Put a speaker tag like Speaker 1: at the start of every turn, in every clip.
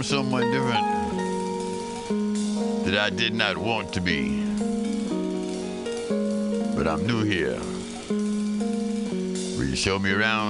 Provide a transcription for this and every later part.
Speaker 1: become someone different that I did not want to be. But I'm new here. Will you show me around?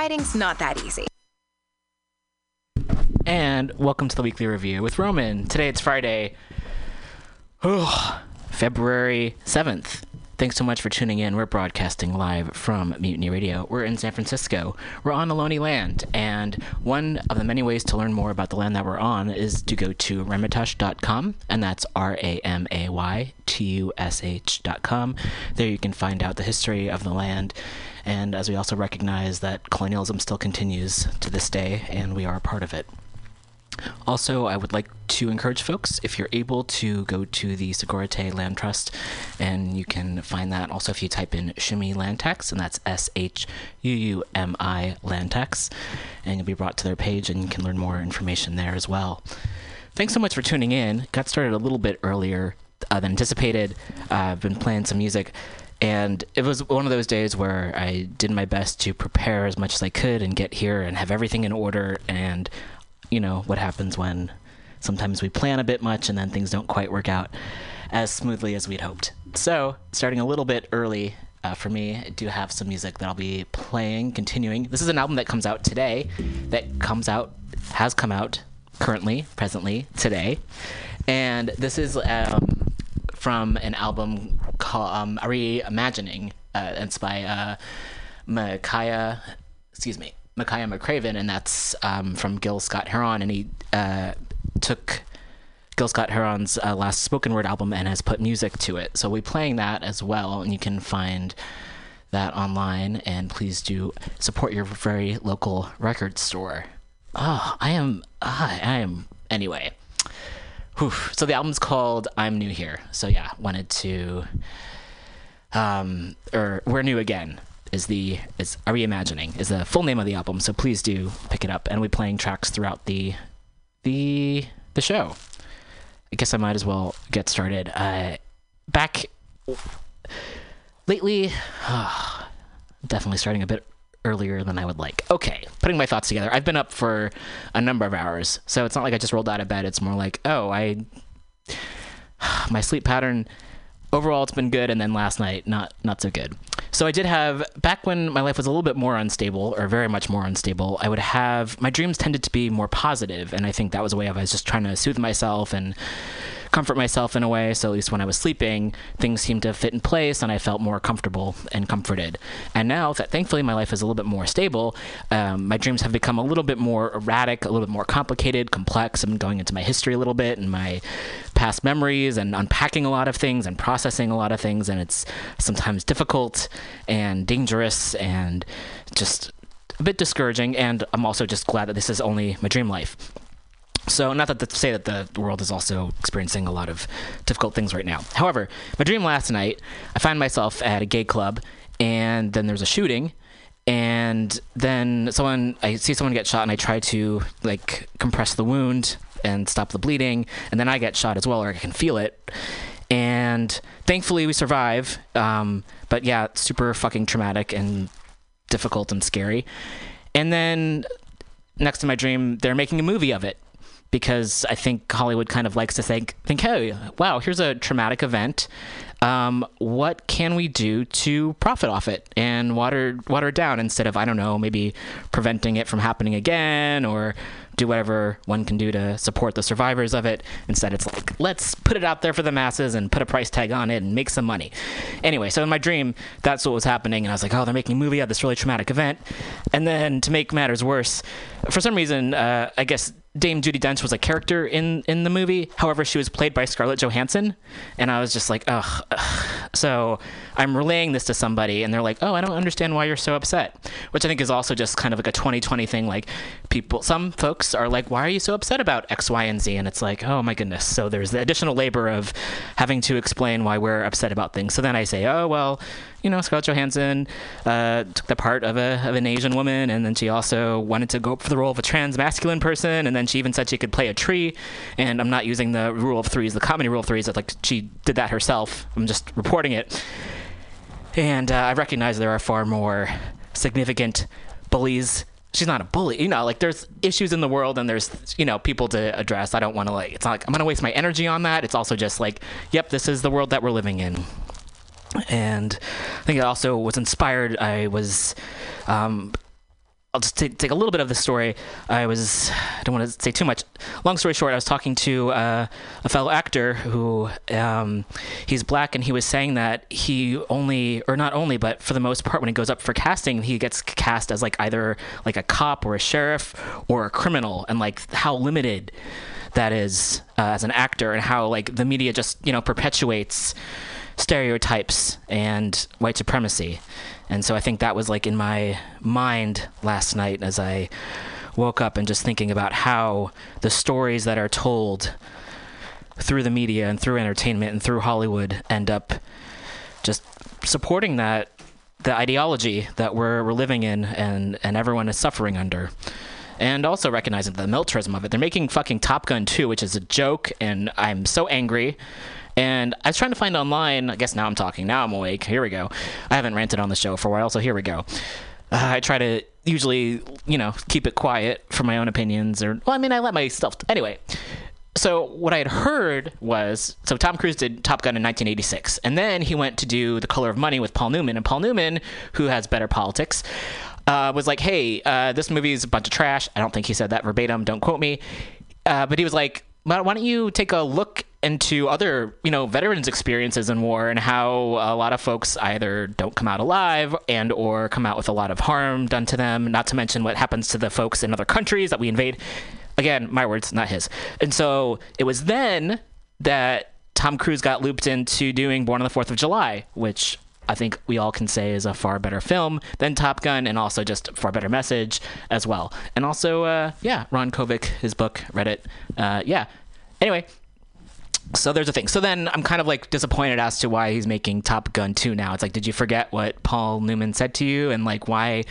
Speaker 2: Writing's not that easy.
Speaker 3: And welcome to the weekly review with Roman. Today it's Friday, oh, February 7th, Thanks so much for tuning in. We're broadcasting live from Mutiny Radio. We're in San Francisco. We're on Ohlone land, and one of the many ways to learn more about the land that we're on is to go to ramaytush.com, and that's R A M A Y T U S H.com. There you can find out the history of the land, and as we also recognize that colonialism still continues to this day, and we are a part of it. Also, I would like to encourage folks, if you're able to go to the Sogorea Te' Land Trust, and you can find that also if you type in Shuumi Land Tax, and that's S H U U M I Land Tax, and you'll be brought to their page and you can learn more information there as well. Thanks so much for tuning in. Got started a little bit earlier uh, than anticipated. Uh, I've been playing some music. And it was one of those days where I did my best to prepare as much as I could and get here and have everything in order. And you know what happens when sometimes we plan a bit much and then things don't quite work out as smoothly as we'd hoped. So, starting a little bit early uh, for me, I do have some music that I'll be playing, continuing. This is an album that comes out today, that comes out, has come out currently, presently, today. And this is um, from an album um, Reimagining. Uh, it's by uh, excuse me, Makaya McCraven, and that's um, from Gil Scott Heron, and he uh, took Gil Scott Heron's uh, last spoken word album and has put music to it. So we're playing that as well, and you can find that online. And please do support your very local record store. Oh, I am, uh, I am. Anyway, Whew. so the album's called "I'm New Here." So yeah, wanted to, um, or we're new again is the is a reimagining is the full name of the album. So please do pick it up, and we're playing tracks throughout the the the show. I guess I might as well get started. Uh, back lately, definitely starting a bit earlier than I would like. Okay, putting my thoughts together. I've been up for a number of hours, so it's not like I just rolled out of bed. It's more like, oh, I my sleep pattern overall it's been good and then last night not not so good so i did have back when my life was a little bit more unstable or very much more unstable i would have my dreams tended to be more positive and i think that was a way of i was just trying to soothe myself and comfort myself in a way. So at least when I was sleeping, things seemed to fit in place and I felt more comfortable and comforted. And now that thankfully my life is a little bit more stable, um, my dreams have become a little bit more erratic, a little bit more complicated, complex. I'm going into my history a little bit and my past memories and unpacking a lot of things and processing a lot of things. And it's sometimes difficult and dangerous and just a bit discouraging. And I'm also just glad that this is only my dream life. So, not that to say that the world is also experiencing a lot of difficult things right now. However, my dream last night, I find myself at a gay club, and then there's a shooting, and then someone, I see someone get shot, and I try to like compress the wound and stop the bleeding, and then I get shot as well, or I can feel it. And thankfully, we survive. Um, but yeah, super fucking traumatic and difficult and scary. And then next to my dream, they're making a movie of it because I think Hollywood kind of likes to think, think, hey, wow, here's a traumatic event. Um, what can we do to profit off it and water water it down instead of I don't know, maybe preventing it from happening again or do whatever one can do to support the survivors of it. Instead, it's like, let's put it out there for the masses and put a price tag on it and make some money. Anyway, so in my dream, that's what was happening. And I was like, oh, they're making a movie of this really traumatic event. And then to make matters worse, for some reason, uh, I guess Dame Judi Dench was a character in in the movie. However, she was played by Scarlett Johansson, and I was just like, ugh. ugh. So I'm relaying this to somebody, and they're like, oh, I don't understand why you're so upset. Which I think is also just kind of like a 2020 thing. Like people, some folks are like, why are you so upset about X, Y, and Z? And it's like, oh my goodness. So there's the additional labor of having to explain why we're upset about things. So then I say, oh well, you know, Scarlett Johansson uh, took the part of, a, of an Asian woman, and then she also wanted to go for the role of a trans masculine person, and then she even said she could play a tree. And I'm not using the rule of threes, the comedy rule of threes. That like she did that herself. I'm just reporting it. And uh, I recognize there are far more significant bullies. She's not a bully, you know. Like there's issues in the world, and there's you know people to address. I don't want to like. It's not like I'm gonna waste my energy on that. It's also just like, yep, this is the world that we're living in and I think also was inspired. I was um, I'll just take, take a little bit of the story. I was, I don't want to say too much. Long story short, I was talking to uh, a fellow actor who, um, he's black, and he was saying that he only, or not only, but for the most part, when he goes up for casting, he gets cast as like either like a cop or a sheriff or a criminal, and like how limited that is uh, as an actor, and how like the media just you know perpetuates stereotypes and white supremacy. And so I think that was like in my mind last night as I woke up and just thinking about how the stories that are told through the media and through entertainment and through Hollywood end up just supporting that the ideology that we're, we're living in and, and everyone is suffering under. And also recognizing the militarism of it. They're making fucking Top Gun 2, which is a joke, and I'm so angry. And I was trying to find online. I guess now I'm talking. Now I'm awake. Here we go. I haven't ranted on the show for a while, so here we go. Uh, I try to usually, you know, keep it quiet for my own opinions, or well, I mean, I let myself. Anyway, so what I had heard was so Tom Cruise did Top Gun in 1986, and then he went to do The Color of Money with Paul Newman, and Paul Newman, who has better politics. Uh, was like, hey, uh, this movie is a bunch of trash. I don't think he said that verbatim. Don't quote me. Uh, but he was like, why don't you take a look into other, you know, veterans' experiences in war and how a lot of folks either don't come out alive and or come out with a lot of harm done to them. Not to mention what happens to the folks in other countries that we invade. Again, my words, not his. And so it was then that Tom Cruise got looped into doing Born on the Fourth of July, which I think we all can say is a far better film than Top Gun, and also just far better message as well. And also, uh, yeah, Ron Kovic, his book, read it. Uh, yeah. Anyway, so there's a thing. So then I'm kind of like disappointed as to why he's making Top Gun 2 now. It's like, did you forget what Paul Newman said to you, and like why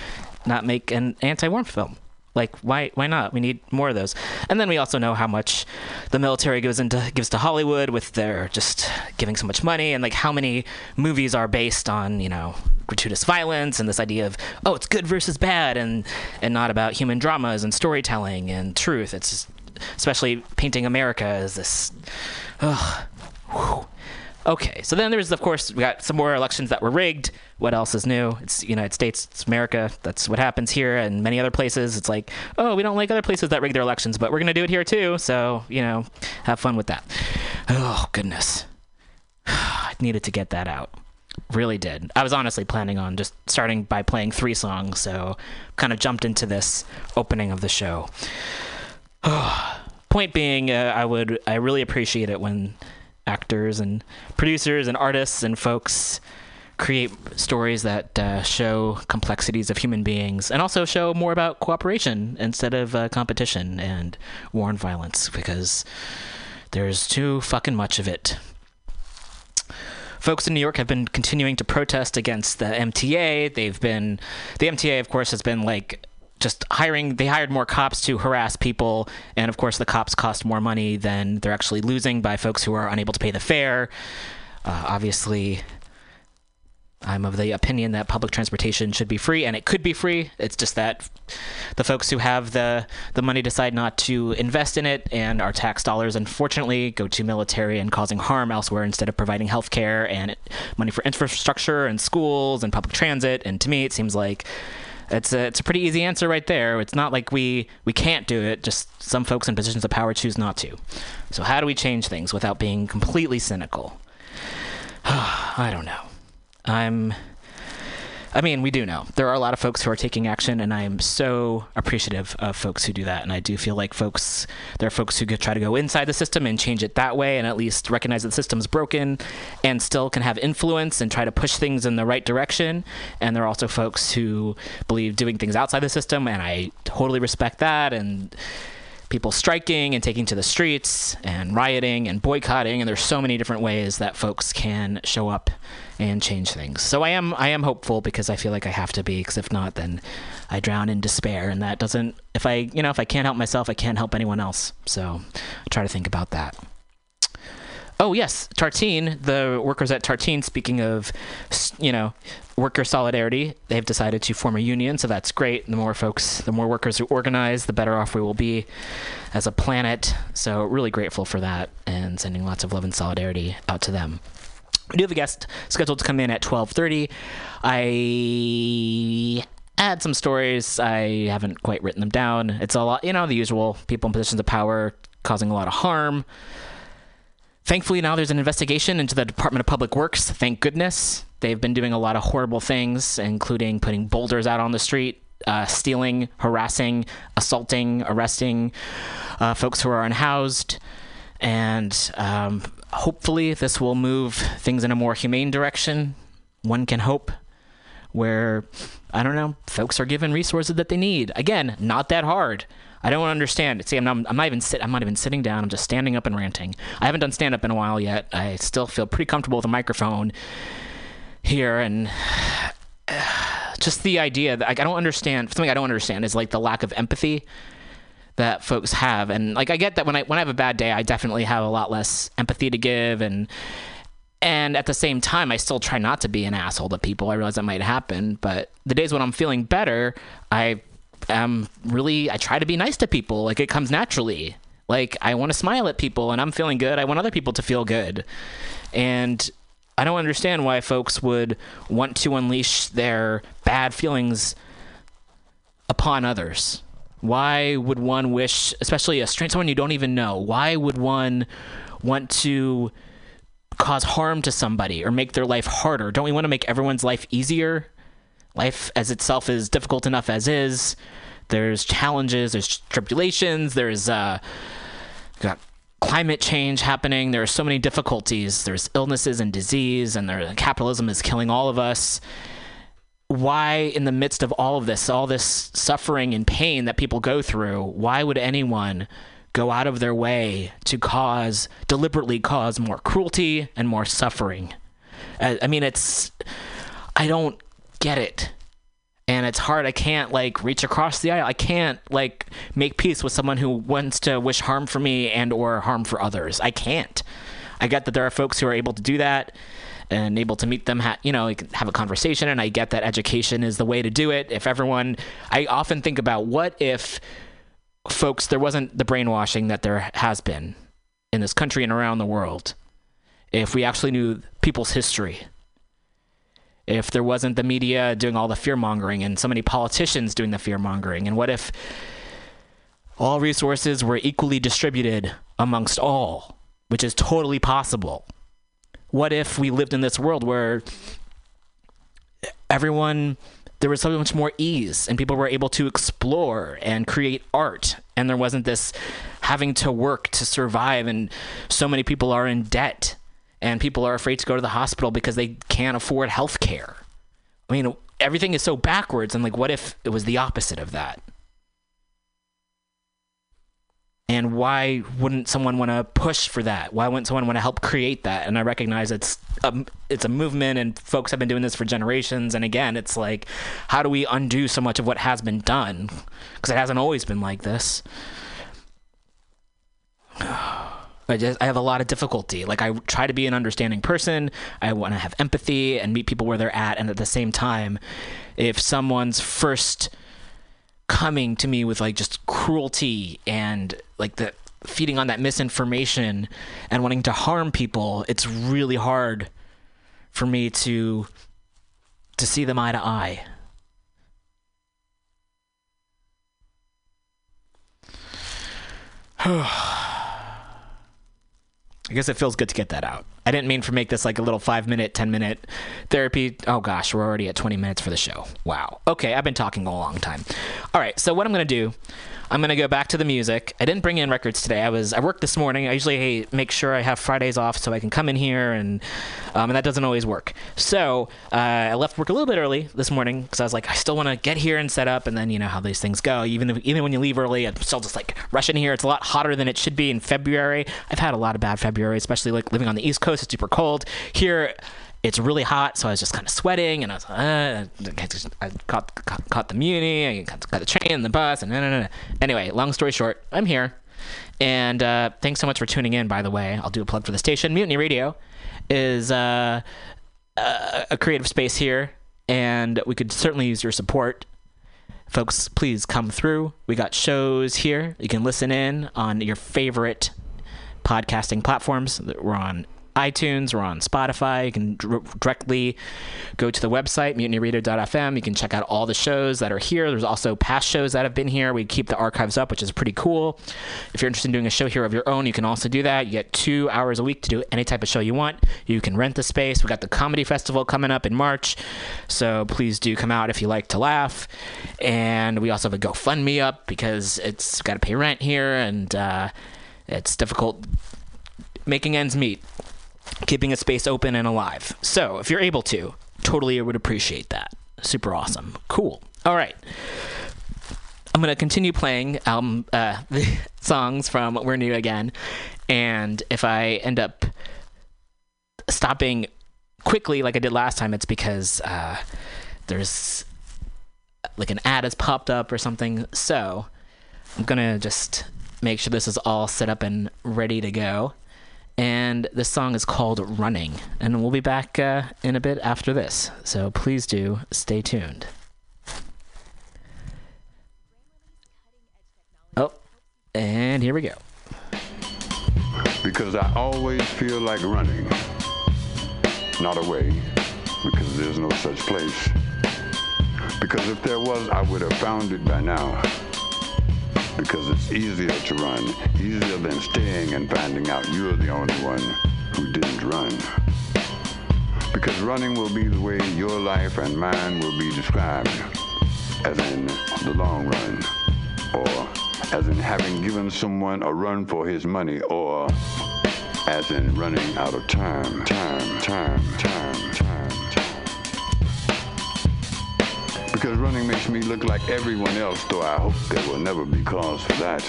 Speaker 3: not make an anti-war film? Like why why not? We need more of those. And then we also know how much the military goes into gives to Hollywood with their just giving so much money and like how many movies are based on, you know, gratuitous violence and this idea of oh, it's good versus bad and and not about human dramas and storytelling and truth. It's especially painting America as this ugh. Okay, so then there's of course we got some more elections that were rigged. What else is new? It's United States, it's America. That's what happens here and many other places. It's like, oh, we don't like other places that rig their elections, but we're gonna do it here too. So you know, have fun with that. Oh goodness, I needed to get that out. Really did. I was honestly planning on just starting by playing three songs, so kind of jumped into this opening of the show. Point being, uh, I would I really appreciate it when actors and producers and artists and folks create stories that uh, show complexities of human beings and also show more about cooperation instead of uh, competition and war and violence because there's too fucking much of it. Folks in New York have been continuing to protest against the MTA. They've been, the MTA, of course, has been like just hiring they hired more cops to harass people. And of course the cops cost more money than they're actually losing by folks who are unable to pay the fare. Uh, obviously i'm of the opinion that public transportation should be free and it could be free. It's just that the folks who have the the money decide not to invest in it and our tax dollars unfortunately go to military and causing harm elsewhere instead of providing health care and money for infrastructure and schools and public transit. And to me it seems like it's a, it's a pretty easy answer right there. It's not like we, we can't do it, just some folks in positions of power choose not to. So, how do we change things without being completely cynical? I don't know. I'm. I mean, we do know. There are a lot of folks who are taking action, and I am so appreciative of folks who do that. And I do feel like folks, there are folks who could try to go inside the system and change it that way, and at least recognize that the system's broken and still can have influence and try to push things in the right direction. And there are also folks who believe doing things outside the system, and I totally respect that. And people striking and taking to the streets and rioting and boycotting and there's so many different ways that folks can show up and change things so i am i am hopeful because i feel like i have to be because if not then i drown in despair and that doesn't if i you know if i can't help myself i can't help anyone else so I try to think about that Oh yes, Tartine. The workers at Tartine. Speaking of, you know, worker solidarity, they've decided to form a union, so that's great. The more folks, the more workers who organize, the better off we will be as a planet. So really grateful for that, and sending lots of love and solidarity out to them. We do have a guest scheduled to come in at twelve thirty. I I had some stories. I haven't quite written them down. It's a lot, you know, the usual people in positions of power causing a lot of harm. Thankfully, now there's an investigation into the Department of Public Works. Thank goodness. They've been doing a lot of horrible things, including putting boulders out on the street, uh, stealing, harassing, assaulting, arresting uh, folks who are unhoused. And um, hopefully, this will move things in a more humane direction. One can hope, where, I don't know, folks are given resources that they need. Again, not that hard. I don't understand. See, I'm not, I'm not even sit. I'm not even sitting down. I'm just standing up and ranting. I haven't done stand up in a while yet. I still feel pretty comfortable with a microphone here, and just the idea that like, I don't understand. Something I don't understand is like the lack of empathy that folks have, and like I get that when I when I have a bad day, I definitely have a lot less empathy to give, and and at the same time, I still try not to be an asshole to people. I realize that might happen, but the days when I'm feeling better, I am really I try to be nice to people. Like it comes naturally. Like I want to smile at people, and I'm feeling good. I want other people to feel good, and I don't understand why folks would want to unleash their bad feelings upon others. Why would one wish, especially a stranger, someone you don't even know, why would one want to cause harm to somebody or make their life harder? Don't we want to make everyone's life easier? Life as itself is difficult enough as is. There's challenges, there's tribulations, there's uh, got climate change happening. There are so many difficulties. There's illnesses and disease, and there, capitalism is killing all of us. Why, in the midst of all of this, all this suffering and pain that people go through, why would anyone go out of their way to cause, deliberately cause more cruelty and more suffering? I, I mean, it's, I don't get it. And it's hard. I can't like reach across the aisle. I can't like make peace with someone who wants to wish harm for me and or harm for others. I can't. I get that there are folks who are able to do that and able to meet them ha- you know have a conversation and i get that education is the way to do it if everyone i often think about what if folks there wasn't the brainwashing that there has been in this country and around the world if we actually knew people's history if there wasn't the media doing all the fear mongering and so many politicians doing the fear mongering? And what if all resources were equally distributed amongst all, which is totally possible? What if we lived in this world where everyone there was so much more ease and people were able to explore and create art and there wasn't this having to work to survive and so many people are in debt and people are afraid to go to the hospital because they can't afford health care. I mean, everything is so backwards, and like, what if it was the opposite of that? And why wouldn't someone want to push for that? Why wouldn't someone want to help create that? And I recognize it's a, it's a movement, and folks have been doing this for generations. And again, it's like, how do we undo so much of what has been done? Because it hasn't always been like this. I just I have a lot of difficulty. Like I try to be an understanding person. I want to have empathy and meet people where they're at. And at the same time, if someone's first coming to me with like just cruelty and like the feeding on that misinformation and wanting to harm people, it's really hard for me to to see them eye to eye. I guess it feels good to get that out. I didn't mean for make this like a little five minute, 10 minute therapy. Oh gosh, we're already at 20 minutes for the show. Wow. Okay, I've been talking a long time. All right, so what I'm to do I'm gonna go back to the music. I didn't bring in records today. I was I worked this morning. I usually make sure I have Fridays off so I can come in here, and um, and that doesn't always work. So uh, I left work a little bit early this morning because I was like I still want to get here and set up, and then you know how these things go. Even if, even when you leave early, I'm still just like rushing here. It's a lot hotter than it should be in February. I've had a lot of bad February, especially like living on the East Coast. It's super cold here it's really hot, so I was just kind of sweating, and I was uh, I caught, caught, caught the muni, I got the train and the bus, and no, no, no. Anyway, long story short, I'm here, and uh, thanks so much for tuning in. By the way, I'll do a plug for the station. Mutiny Radio is uh, a creative space here, and we could certainly use your support. Folks, please come through. We got shows here. You can listen in on your favorite podcasting platforms. We're on iTunes. We're on Spotify. You can directly go to the website, mutinyradio.fm. You can check out all the shows that are here. There's also past shows that have been here. We keep the archives up, which is pretty cool. If you're interested in doing a show here of your own, you can also do that. You get two hours a week to do any type of show you want. You can rent the space. We got the comedy festival coming up in March, so please do come out if you like to laugh. And we also have a GoFundMe up because it's got to pay rent here, and uh, it's difficult making ends meet, keeping a space open and alive. So if you're able to, totally would appreciate that. Super awesome. Cool. All right. I'm gonna continue playing um uh, the songs from We're New Again, and if I end up stopping quickly like I did last time, it's because uh, there's like an ad has popped up or something. So I'm gonna just make sure this is all set up and ready to go. And this song is called Running, and we'll be back uh, in a bit after this. So please do stay tuned. Oh, and here we go.
Speaker 2: because I always feel like running, not away, because there's no such place. Because if there was, I would have found it by now. Because it's easier to run, easier than staying and finding out you're the only one who didn't run. Because running will be the way your life and mine will be described, as in the long run, or as in having given someone a run for his money, or as in running out of time, time, time, time, Because running makes me look like everyone else, though I hope there will never be cause for that.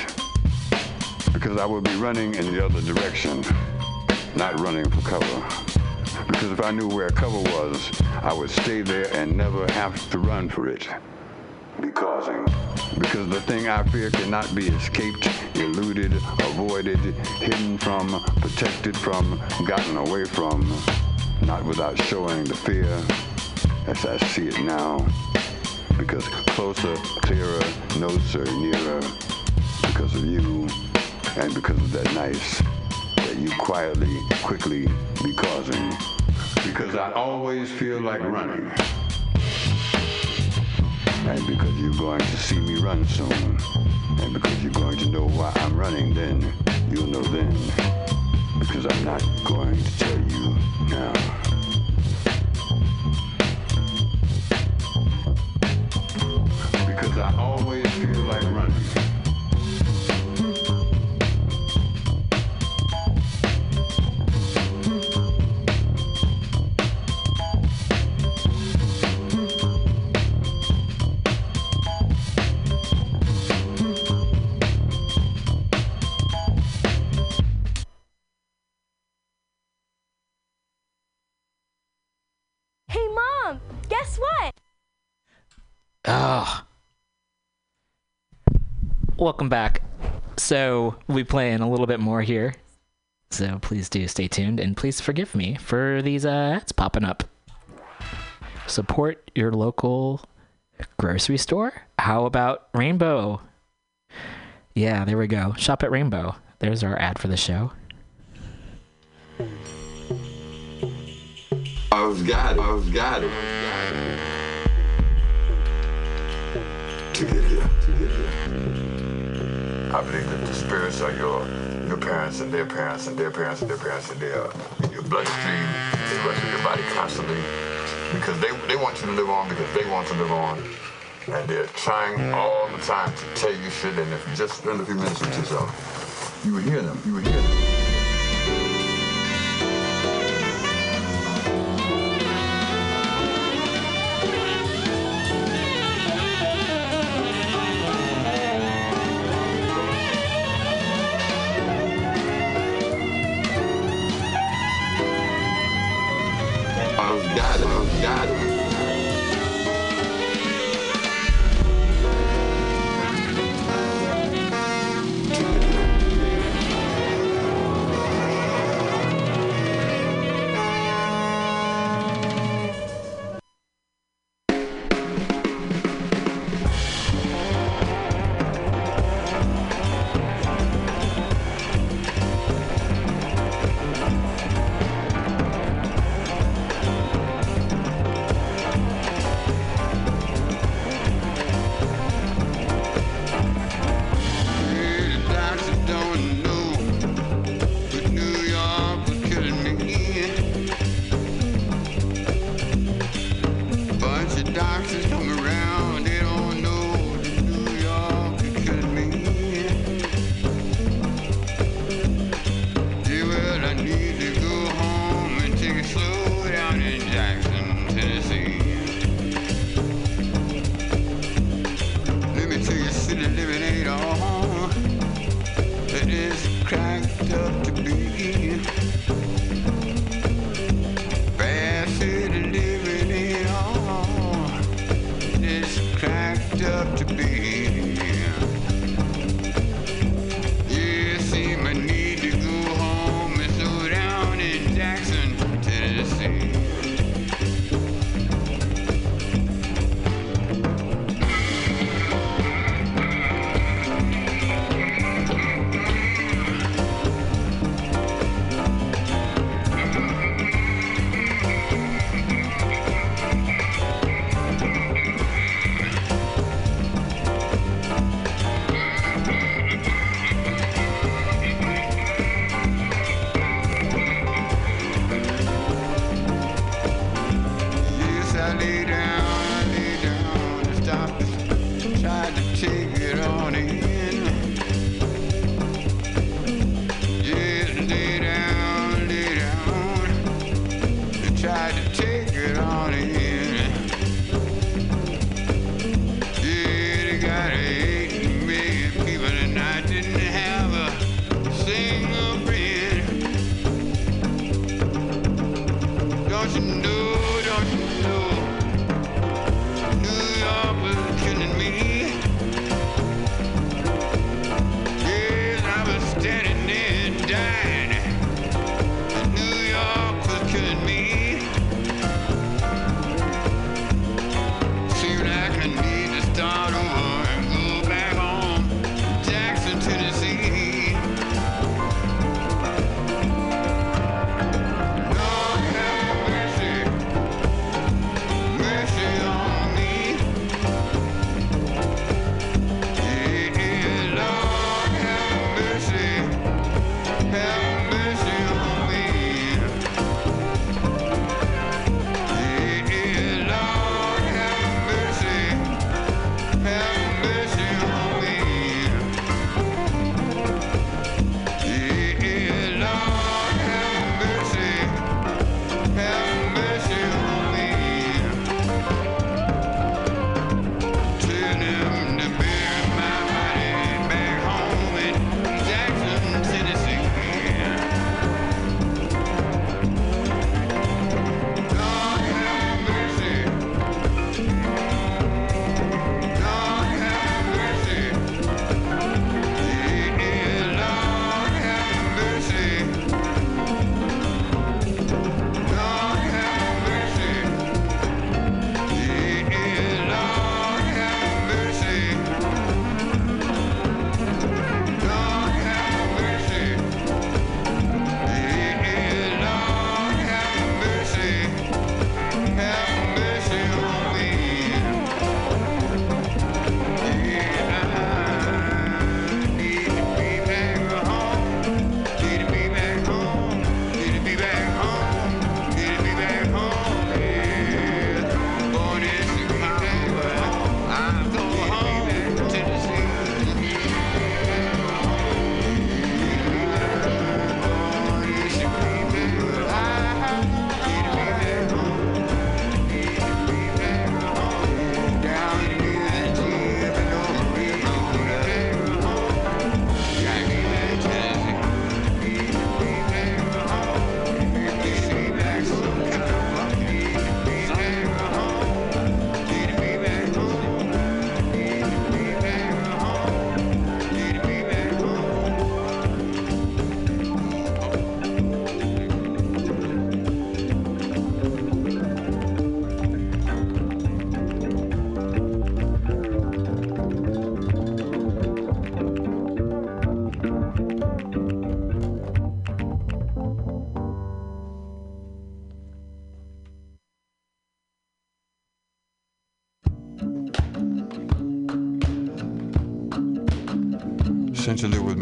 Speaker 2: Because I will be running in the other direction, not running for cover. Because if I knew where cover was, I would stay there and never have to run for it. Because, because the thing I fear cannot be escaped, eluded, avoided, hidden from, protected from, gotten away from, not without showing the fear as I see it now. Because closer, clearer, noser, nearer, because of you, and because of that nice that you quietly, quickly be causing. Because I always feel like running. And because you're going to see me run soon. And because you're going to know why I'm running then, you'll know then. Because I'm not going to tell you now. Because I always feel like running.
Speaker 3: Welcome back. So we play in a little bit more here. So please do stay tuned and please forgive me for these uh, ads popping up. Support your local grocery store. How about Rainbow? Yeah, there we go. Shop at Rainbow. There's our ad for the show.
Speaker 2: I've got it. I've got it. To get here. To get here. I believe that the spirits are your your parents and their parents and their parents and their parents and they are in your bloodstream. They rush through your body constantly because they, they want you to live on because they want to live on. And they're trying all the time to tell you shit. And if you just spend a few minutes with yourself, you would hear them. You would hear them.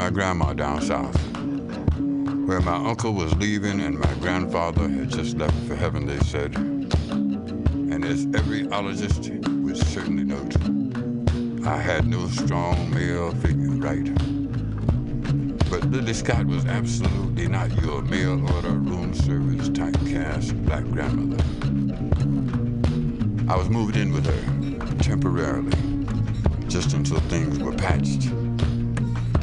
Speaker 2: my grandma down south, where my uncle was leaving and my grandfather had just left for heaven, they said. And as every ologist would certainly note, I had no strong male figure right. But Lily Scott was absolutely not your mail order room service type cast black grandmother. I was moved in with her temporarily, just until things were patched.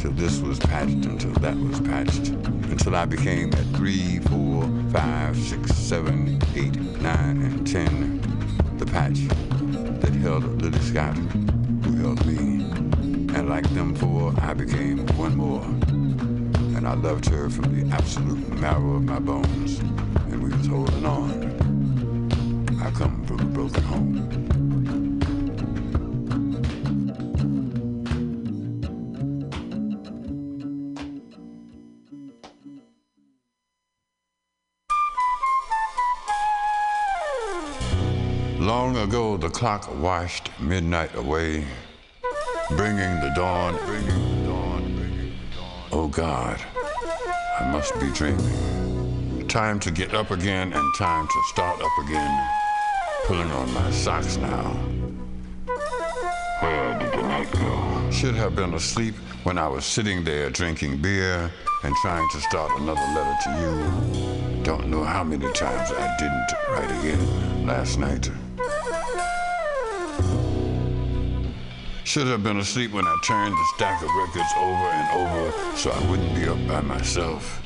Speaker 2: Till this was patched, until that was patched, until I became at three, four, five, six, seven, eight, nine, and ten the patch that held Lily Scott, who held me. And like them four, I became one more. And I loved her from the absolute marrow of my bones. Clock washed midnight away, bringing the dawn, bringing the dawn, bringing the dawn. Oh God, I must be dreaming. Time to get up again and time to start up again. Pulling on my socks now. Where did the night go? Should have been asleep when I was sitting there drinking beer and trying to start another letter to you. Don't know how many times I didn't write again last night. Should have been asleep when I turned the stack of records over and over so I wouldn't be up by myself.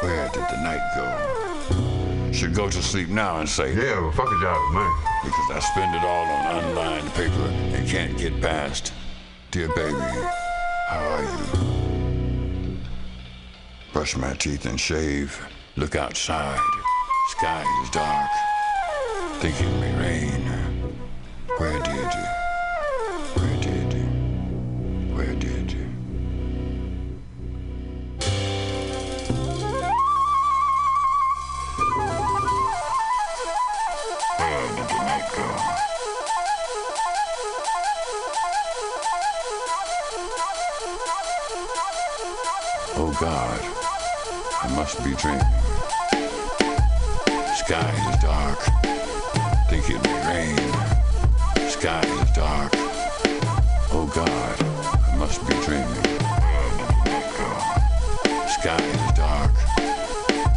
Speaker 2: Where did the night go? Should go to sleep now and say,
Speaker 4: Yeah, well, fuck a job of mine.
Speaker 2: because I spend it all on unlined paper and can't get past. Dear baby, how are you? Brush my teeth and shave. Look outside. Sky is dark. Think it may rain. Where did Where Must. Sky is dark. Think it may rain. Sky is dark. Oh God, I must be dreaming. Sky is dark.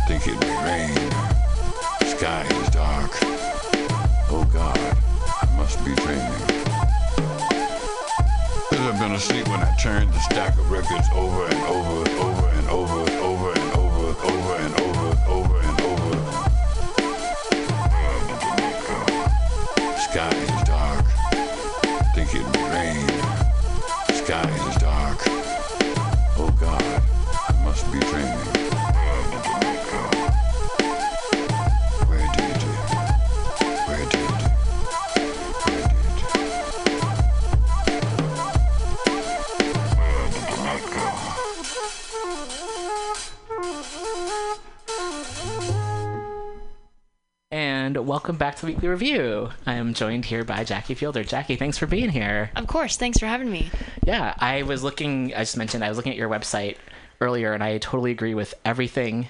Speaker 2: Think it may rain. Sky is dark. Oh God, I must be dreaming. Have been asleep when I turned the stack of records over and over, over and over,
Speaker 3: back to Weekly Review. I am joined here by Jackie Fielder. Jackie, thanks for being here.
Speaker 5: Of course. Thanks for having me.
Speaker 3: Yeah, I was looking, I just mentioned, I was looking at your website earlier, and I totally agree with everything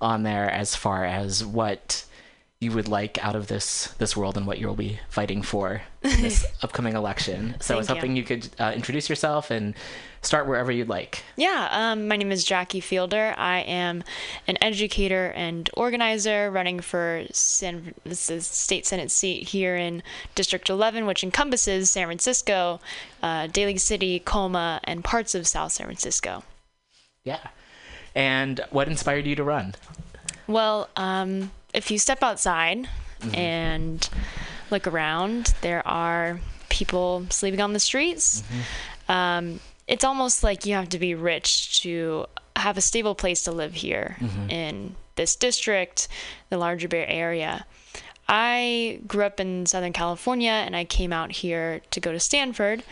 Speaker 3: on there as far as what you would like out of this this world and what you'll be fighting for in this upcoming election. So I was
Speaker 5: Thank you.
Speaker 3: hoping you could uh, introduce yourself and start wherever you'd like.
Speaker 5: Yeah, um, my name is Jackie Fielder. I am an educator and organizer running for San, this is state senate seat here in District 11, which encompasses San Francisco, uh, Daly City, Colma, and parts of South San Francisco.
Speaker 3: Yeah. And what inspired you to run?
Speaker 5: Well, um, if you step outside and look around, there are people sleeping on the streets. Um, it's almost like you have to be rich to have a stable place to live here in this district, the larger Bay Area. I grew up in Southern California and I came out here to go to Stanford,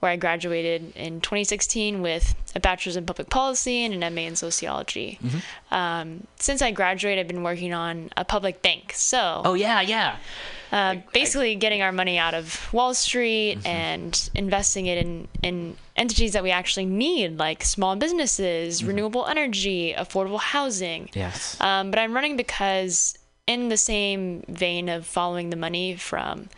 Speaker 5: where I graduated in 2016 with a bachelor's in public policy and an MA in sociology. Um, since I graduated, I've been working on a public bank. So,
Speaker 3: Oh, yeah, yeah.
Speaker 5: Uh, basically getting our money out of Wall Street and investing it in, in entities that we actually need, like small businesses, renewable energy, affordable housing.
Speaker 3: Yes.
Speaker 5: Um, but I'm running because, in the same vein of following the money from,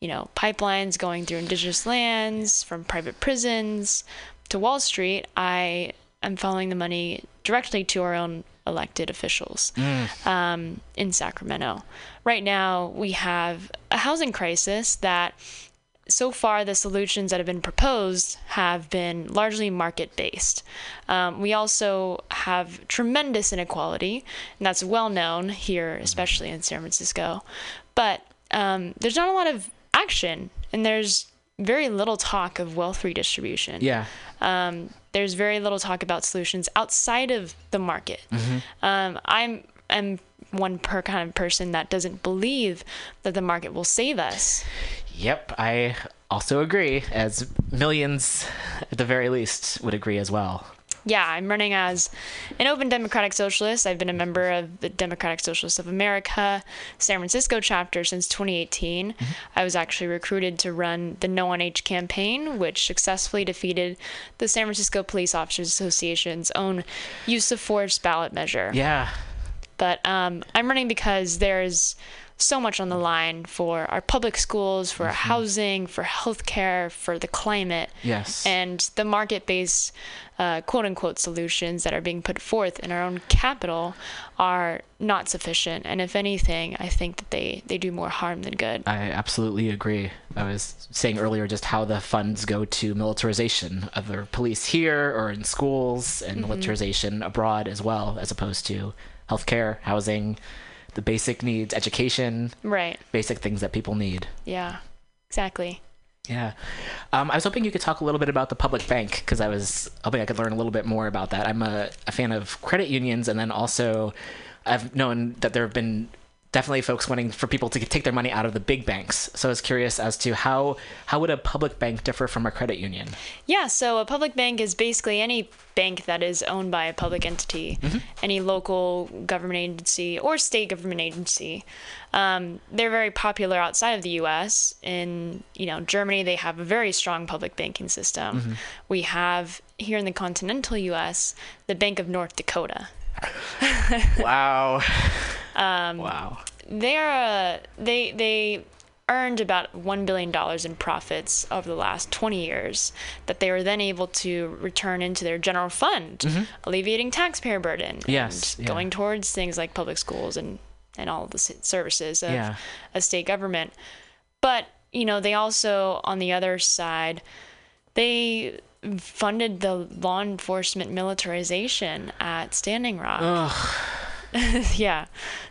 Speaker 5: you know, pipelines going through indigenous lands, from private prisons to Wall Street, I am following the money directly to our own elected officials um, in Sacramento. Right now, we have a housing crisis that so far the solutions that have been proposed have been largely market based. Um, we also have tremendous inequality, and that's well known here, especially in San Francisco. But um, there's not a lot of action, and there's very little talk of wealth redistribution.
Speaker 3: Yeah.
Speaker 5: Um, there's very little talk about solutions outside of the market. Um, I'm am one per kind of person that doesn't believe that the market will save us.
Speaker 3: Yep, I also agree, as millions at the very least would agree as well.
Speaker 5: Yeah, I'm running as an open Democratic Socialist. I've been a member of the Democratic Socialists of America San Francisco chapter since 2018. I was actually recruited to run the No on H campaign, which successfully defeated the San Francisco Police Officers Association's own use of force ballot measure.
Speaker 3: Yeah.
Speaker 5: But um, I'm running because there's so much on the mm. line for our public schools, for our mm-hmm. housing, for healthcare, for the climate.
Speaker 3: Yes.
Speaker 5: And the market based, uh, quote unquote, solutions that are being put forth in our own capital are not sufficient. And if anything, I think that they, they do more harm than good.
Speaker 3: I absolutely agree. I was saying earlier just how the funds go to militarization of the police here or in schools and mm-hmm. militarization abroad as well, as opposed to healthcare, housing, the basic needs, education,
Speaker 5: Right.
Speaker 3: basic things that people need.
Speaker 5: Yeah. Exactly.
Speaker 3: Yeah. Um, I was hoping you could talk a little bit about the public bank because I was hoping I could learn a little bit more about that. I'm a, a fan of credit unions, and then also I've known that there have been definitely folks wanting for people to take their money out of the big banks. So I was curious as to how how would a public bank differ from a credit union?
Speaker 5: Yeah, so a public bank is basically any bank that is owned by a public entity, any local government agency or state government agency. Um, they're very popular outside of the U.S. In you know Germany, they have a very strong public banking system. We have here in the continental U.S. the Bank of North Dakota.
Speaker 3: Wow. wow.
Speaker 5: They're uh, they they earned about one billion dollars in profits over the last 20 years that they were then able to return into their general fund, alleviating taxpayer burden
Speaker 3: Yes,
Speaker 5: and
Speaker 3: yeah.
Speaker 5: going towards things like public schools and and all of the services of
Speaker 3: Yeah.
Speaker 5: a state government. But you know they also on the other side they funded the law enforcement militarization at Standing Rock. yeah.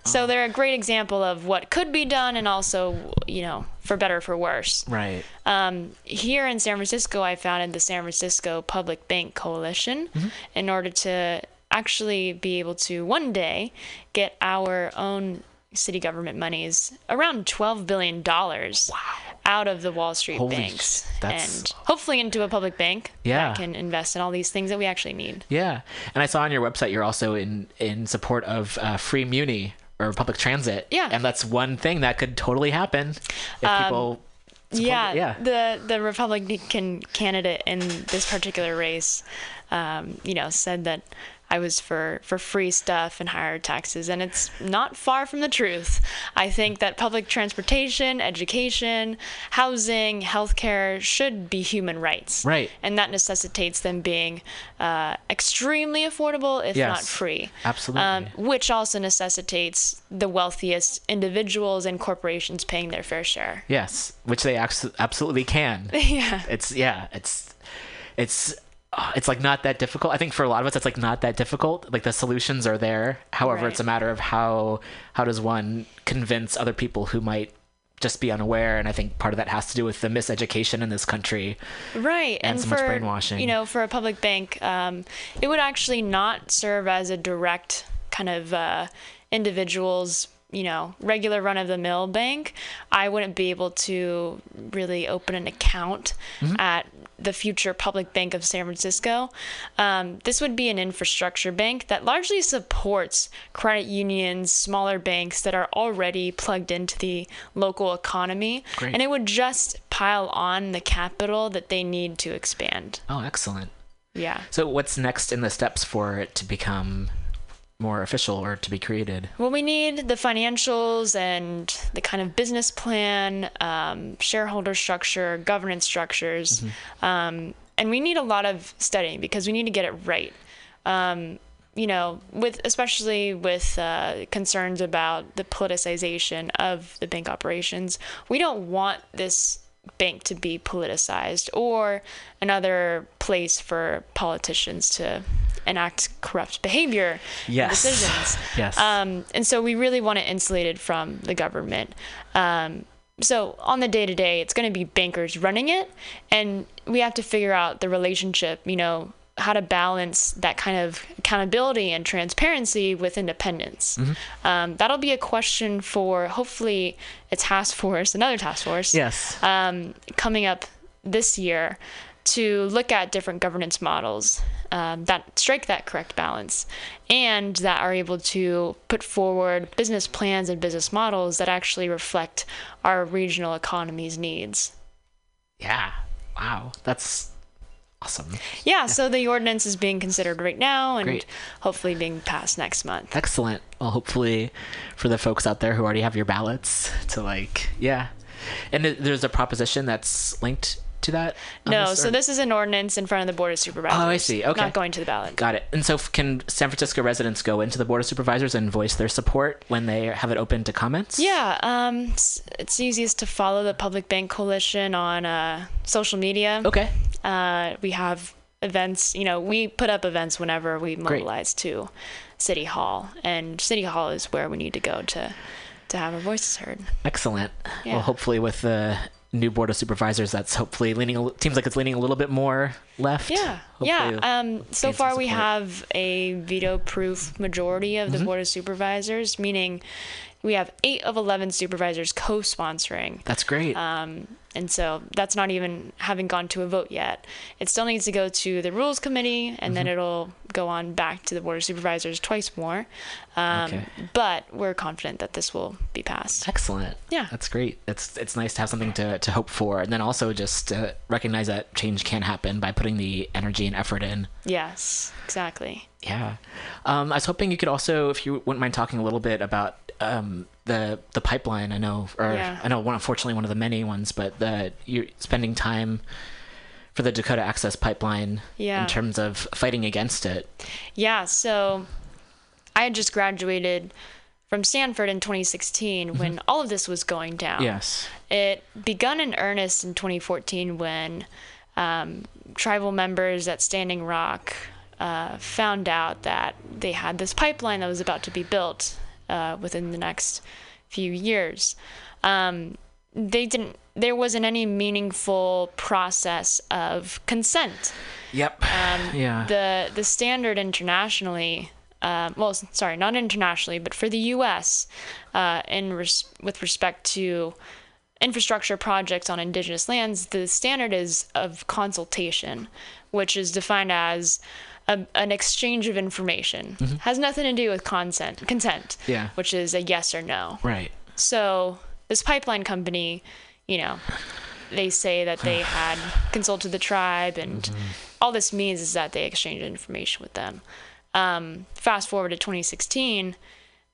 Speaker 5: So they're a great example of what could be done and also, you know, for better or for worse.
Speaker 3: Right.
Speaker 5: Um, here in San Francisco, I founded the San Francisco Public Bank Coalition in order to actually be able to one day get our own city government monies around $12 billion out of the Wall Street
Speaker 3: Holy
Speaker 5: banks
Speaker 3: sh- that's-
Speaker 5: and hopefully into a public bank
Speaker 3: Yeah.
Speaker 5: that can invest in all these things that we actually need.
Speaker 3: Yeah, and I saw on your website you're also in in support of uh, free Muni or public transit.
Speaker 5: Yeah.
Speaker 3: and that's one thing that could totally happen if people. support
Speaker 5: yeah,
Speaker 3: yeah.
Speaker 5: the the Republican candidate in this particular race, um, you know, said that I was for for free stuff and higher taxes, and it's not far from the truth. I think that public transportation, education, housing, healthcare should be human rights,
Speaker 3: Right.
Speaker 5: And that necessitates them being uh, extremely affordable, if not free.
Speaker 3: absolutely.
Speaker 5: Um, which also necessitates the wealthiest individuals and corporations paying their fair share.
Speaker 3: Yes, which they abs- absolutely can.
Speaker 5: yeah.
Speaker 3: It's yeah, it's it's uh, it's like not that difficult. I think for a lot of us, it's like not that difficult. Like the solutions are there. However,
Speaker 5: Right.
Speaker 3: it's a matter of how how does one convince other people who might just be unaware. And I think part of that has to do with the miseducation in this country.
Speaker 5: Right.
Speaker 3: and
Speaker 5: And,
Speaker 3: so
Speaker 5: for
Speaker 3: much brainwashing.
Speaker 5: you know, for a public bank, um, it would actually not serve as a direct kind of uh, individual's you know regular run of the mill bank. I wouldn't be able to really open an account
Speaker 3: Mm-hmm.
Speaker 5: at the future public bank of San Francisco. Um, this would be an infrastructure bank that largely supports credit unions, smaller banks that are already plugged into the local economy,
Speaker 3: Great.
Speaker 5: and it would just pile on the capital that they need to expand.
Speaker 3: Oh, excellent.
Speaker 5: Yeah.
Speaker 3: So what's next in the steps for it to become more official or to be created?
Speaker 5: Well, we need the financials and the kind of business plan, um, shareholder structure, governance structures, um, and we need a lot of studying because we need to get it right. um, you know, with especially with uh, concerns about the politicization of the bank operations, we don't want this bank to be politicized or another place for politicians to enact corrupt behavior and decisions.
Speaker 3: Yes.
Speaker 5: Um, and so we really want it insulated from the government. Um, so on the day to day, it's going to be bankers running it, and we have to figure out the relationship. You know, how to balance that kind of accountability and transparency with independence. Um, that'll be a question for hopefully a task force, another task force
Speaker 3: yes.
Speaker 5: um, coming up this year to look at different governance models um, that strike that correct balance and that are able to put forward business plans and business models that actually reflect our regional economy's needs.
Speaker 3: yeah. Wow. That's awesome.
Speaker 5: Yeah, so the ordinance is being considered right now and
Speaker 3: Great.
Speaker 5: hopefully being passed next month.
Speaker 3: Excellent. Well, hopefully, for the folks out there who already have your ballots, to like, yeah. And th- there's a proposition that's linked to that.
Speaker 5: No,
Speaker 3: this,
Speaker 5: so
Speaker 3: or-
Speaker 5: this is an ordinance in front of the Board of Supervisors.
Speaker 3: Oh, I see. Okay.
Speaker 5: Not going to the ballot.
Speaker 3: Got it. And so, f- can San Francisco residents go into the board of supervisors and voice their support when they have it open to comments?
Speaker 5: Yeah, um, s- it's easiest to follow the Public Bank Coalition on uh, social media.
Speaker 3: Okay.
Speaker 5: Uh, we have events, you know, we put up events whenever we mobilize to City Hall, and City Hall is where we need to go to to have our voices heard.
Speaker 3: Excellent.
Speaker 5: Yeah.
Speaker 3: Well, hopefully, with the new board of supervisors, that's hopefully leaning. A, seems like it's leaning a little bit more left.
Speaker 5: Yeah,
Speaker 3: Hopefully
Speaker 5: yeah. Um, so far, we have a veto-proof majority of the
Speaker 3: Mm-hmm.
Speaker 5: Board of Supervisors, meaning we have eight of eleven supervisors co-sponsoring.
Speaker 3: That's great.
Speaker 5: Um, and so that's not even having gone to a vote yet. It still needs to go to the Rules Committee, and
Speaker 3: Mm-hmm.
Speaker 5: then it'll go on back to the Board of Supervisors twice more. Um,
Speaker 3: Okay.
Speaker 5: But we're confident that this will be passed.
Speaker 3: Excellent.
Speaker 5: Yeah.
Speaker 3: That's great. It's it's nice to have something to, to hope for, and then also just recognize that change can happen by putting the energy and effort in.
Speaker 5: Yes, exactly.
Speaker 3: Yeah. Um, I was hoping you could also, if you wouldn't mind talking a little bit about um, the the pipeline. I know, or
Speaker 5: Yeah.
Speaker 3: I know, one unfortunately one of the many ones, but the you're spending time for the Dakota Access Pipeline
Speaker 5: Yeah.
Speaker 3: in terms of fighting against it.
Speaker 5: Yeah, so I had just graduated from Stanford in 2016 when all of this was going down.
Speaker 3: Mm-hmm. Yes.
Speaker 5: It begun in earnest in 2014 when um, tribal members at Standing Rock uh, found out that they had this pipeline that was about to be built uh, within the next few years. Um, they didn't. There wasn't any meaningful process of consent
Speaker 3: Yep. yeah.
Speaker 5: Um, the the standard internationally um, well sorry not internationally but for the US uh, in res- with respect to infrastructure projects on indigenous lands the standard is of consultation which is defined as a, an exchange of information has nothing to do with consent consent
Speaker 3: Yeah.
Speaker 5: which is a yes or no
Speaker 3: right.
Speaker 5: so this pipeline company, you know, they say that they had consulted the tribe, and all this means is that they exchanged information with them. Um, fast forward to 2016,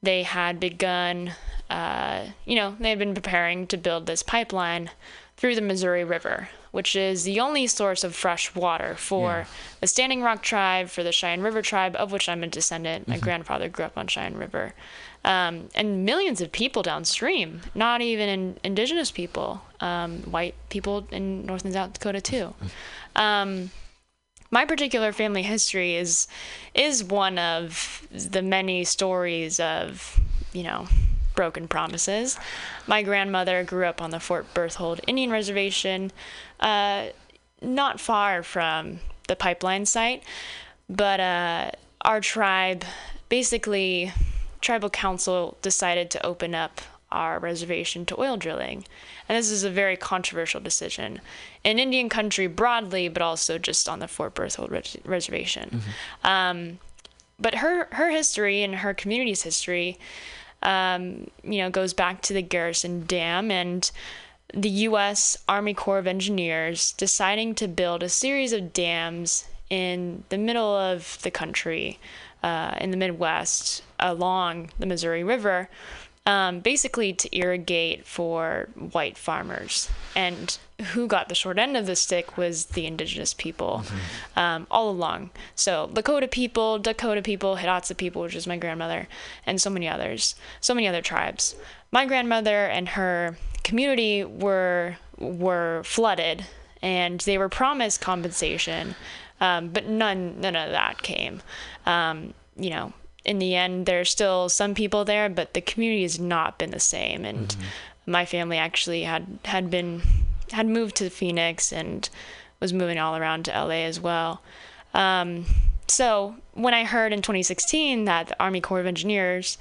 Speaker 5: they had begun, uh, you know, they had been preparing to build this pipeline through the Missouri River, which is the only source of fresh water for
Speaker 3: Yeah.
Speaker 5: the Standing Rock tribe, for the Cheyenne River tribe, of which I'm a descendant. My grandfather grew up on Cheyenne River. Um, and millions of people downstream, not even in, indigenous people, um, white people in North and South Dakota too. Um, my particular family history is is one of the many stories of you know broken promises. My grandmother grew up on the Fort Berthold Indian Reservation, uh, not far from the pipeline site, but uh, our tribe basically tribal council decided to open up our reservation to oil drilling. And this is a very controversial decision in Indian country broadly, but also just on the Fort Berthold res- reservation. Um, but her her history and her community's history, um, you know, goes back to the Garrison Dam and the U.S. Army Corps of Engineers deciding to build a series of dams in the middle of the country, uh, in the Midwest, along the Missouri River, um, basically to irrigate for white farmers. And who got the short end of the stick was the indigenous people um, all along. So Lakota people, Dakota people, Hidatsa people, which is my grandmother, and so many others, so many other tribes. My grandmother and her community were were flooded, and they were promised compensation, um, but none none of that came. Um, you know, in the end, there's still some people there, but the community has not been the same. And my family actually had had been had moved to Phoenix and was moving all around to LA as well. Um, so when I heard in 2016 that the Army Corps of Engineers,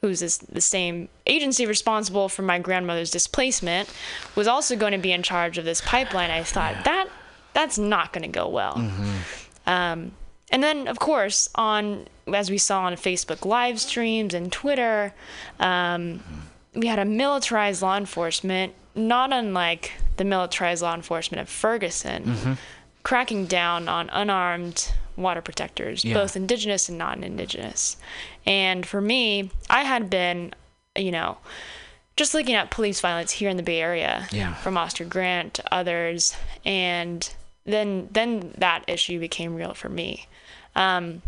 Speaker 5: who's this, the same agency responsible for my grandmother's displacement, was also going to be in charge of this pipeline, I thought that that's not going to go well. Um, and then, of course, on as we saw on Facebook live streams and Twitter, um, we had a militarized law enforcement, not unlike the militarized law enforcement of Ferguson, cracking down on unarmed water protectors,
Speaker 3: Yeah.
Speaker 5: both indigenous and non-indigenous. And for me, I had been, you know, just looking at police violence here in the Bay Area
Speaker 3: Yeah.
Speaker 5: from Oscar Grant to others, and then then that issue became real for me. Um,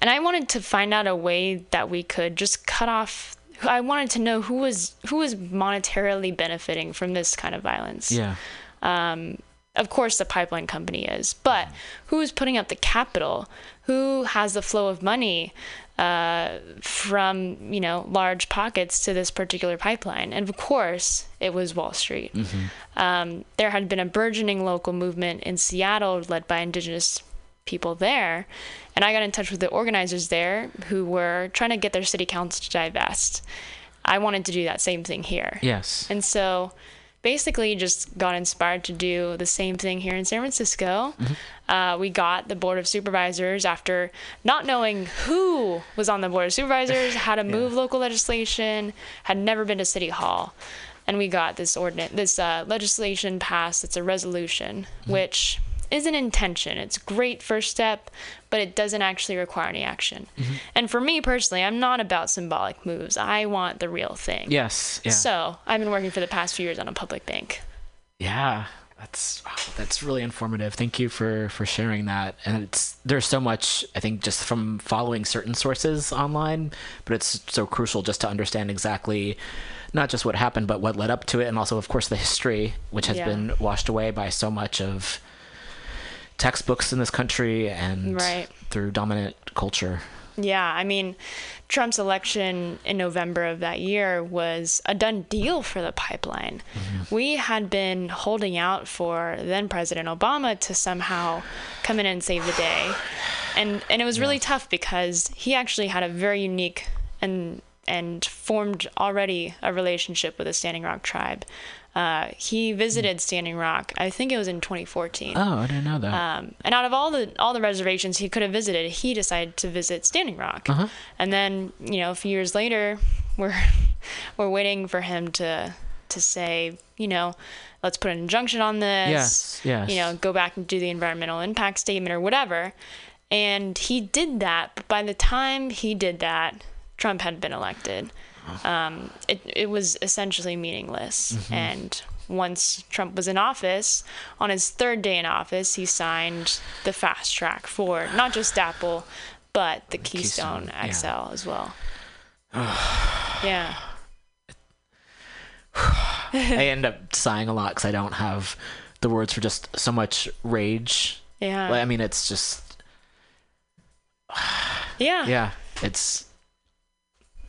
Speaker 5: and I wanted to find out a way that we could just cut off. I wanted to know who was who was monetarily benefiting from this kind of violence.
Speaker 3: Yeah.
Speaker 5: Um, of course, the pipeline company is, but who is putting up the capital? Who has the flow of money uh, from you know large pockets to this particular pipeline? And of course, it was Wall Street. Um, there had been a burgeoning local movement in Seattle led by indigenous people there. And I got in touch with the organizers there who were trying to get their city council to divest. I wanted to do that same thing here.
Speaker 3: Yes.
Speaker 5: And so basically just got inspired to do the same thing here in San Francisco. Uh, we got the Board of Supervisors after not knowing who was on the Board of Supervisors, how to move local legislation, had never been to City Hall. And we got this ordinance, this uh, legislation passed. It's a resolution, which is an intention. It's a great first step, but it doesn't actually require any action. Mm-hmm. And for me personally, I'm not about symbolic moves. I want the real thing.
Speaker 3: Yes. Yeah.
Speaker 5: So I've been working for the past few years on a public bank.
Speaker 3: Yeah, that's wow, that's really informative. Thank you for for sharing that. And it's there's so much I think just from following certain sources online, but it's so crucial just to understand exactly not just what happened, but what led up to it, and also of course the history, which has
Speaker 5: Yeah.
Speaker 3: been washed away by so much of textbooks in this country and
Speaker 5: Right.
Speaker 3: through dominant culture.
Speaker 5: Yeah, I mean, Trump's election in November of that year was a done deal for the pipeline. Mm-hmm. We had been holding out for then President Obama to somehow come in and save the day. And and it was really tough because he actually had a very unique and and formed already a relationship with the Standing Rock tribe. Uh, he visited Standing Rock, I think it was in 2014.
Speaker 3: Oh, I didn't know that.
Speaker 5: Um, and out of all the all the reservations he could have visited, he decided to visit Standing Rock.
Speaker 3: Uh-huh.
Speaker 5: And then, you know, a few years later, we're we're waiting for him to to say, you know, let's put an injunction on this.
Speaker 3: Yes, yes.
Speaker 5: You know, go back and do the environmental impact statement or whatever. And he did that, but by the time he did that, Trump had been elected. Um, it it was essentially meaningless. And once Trump was in office, on his third day in office, he signed the fast track for not just DAPL, but the Keystone,
Speaker 3: Keystone, yeah.
Speaker 5: XL as well. yeah.
Speaker 3: I end up sighing a lot because I don't have the words for just so much rage.
Speaker 5: Yeah.
Speaker 3: Like, I mean, it's just
Speaker 5: yeah.
Speaker 3: yeah, it's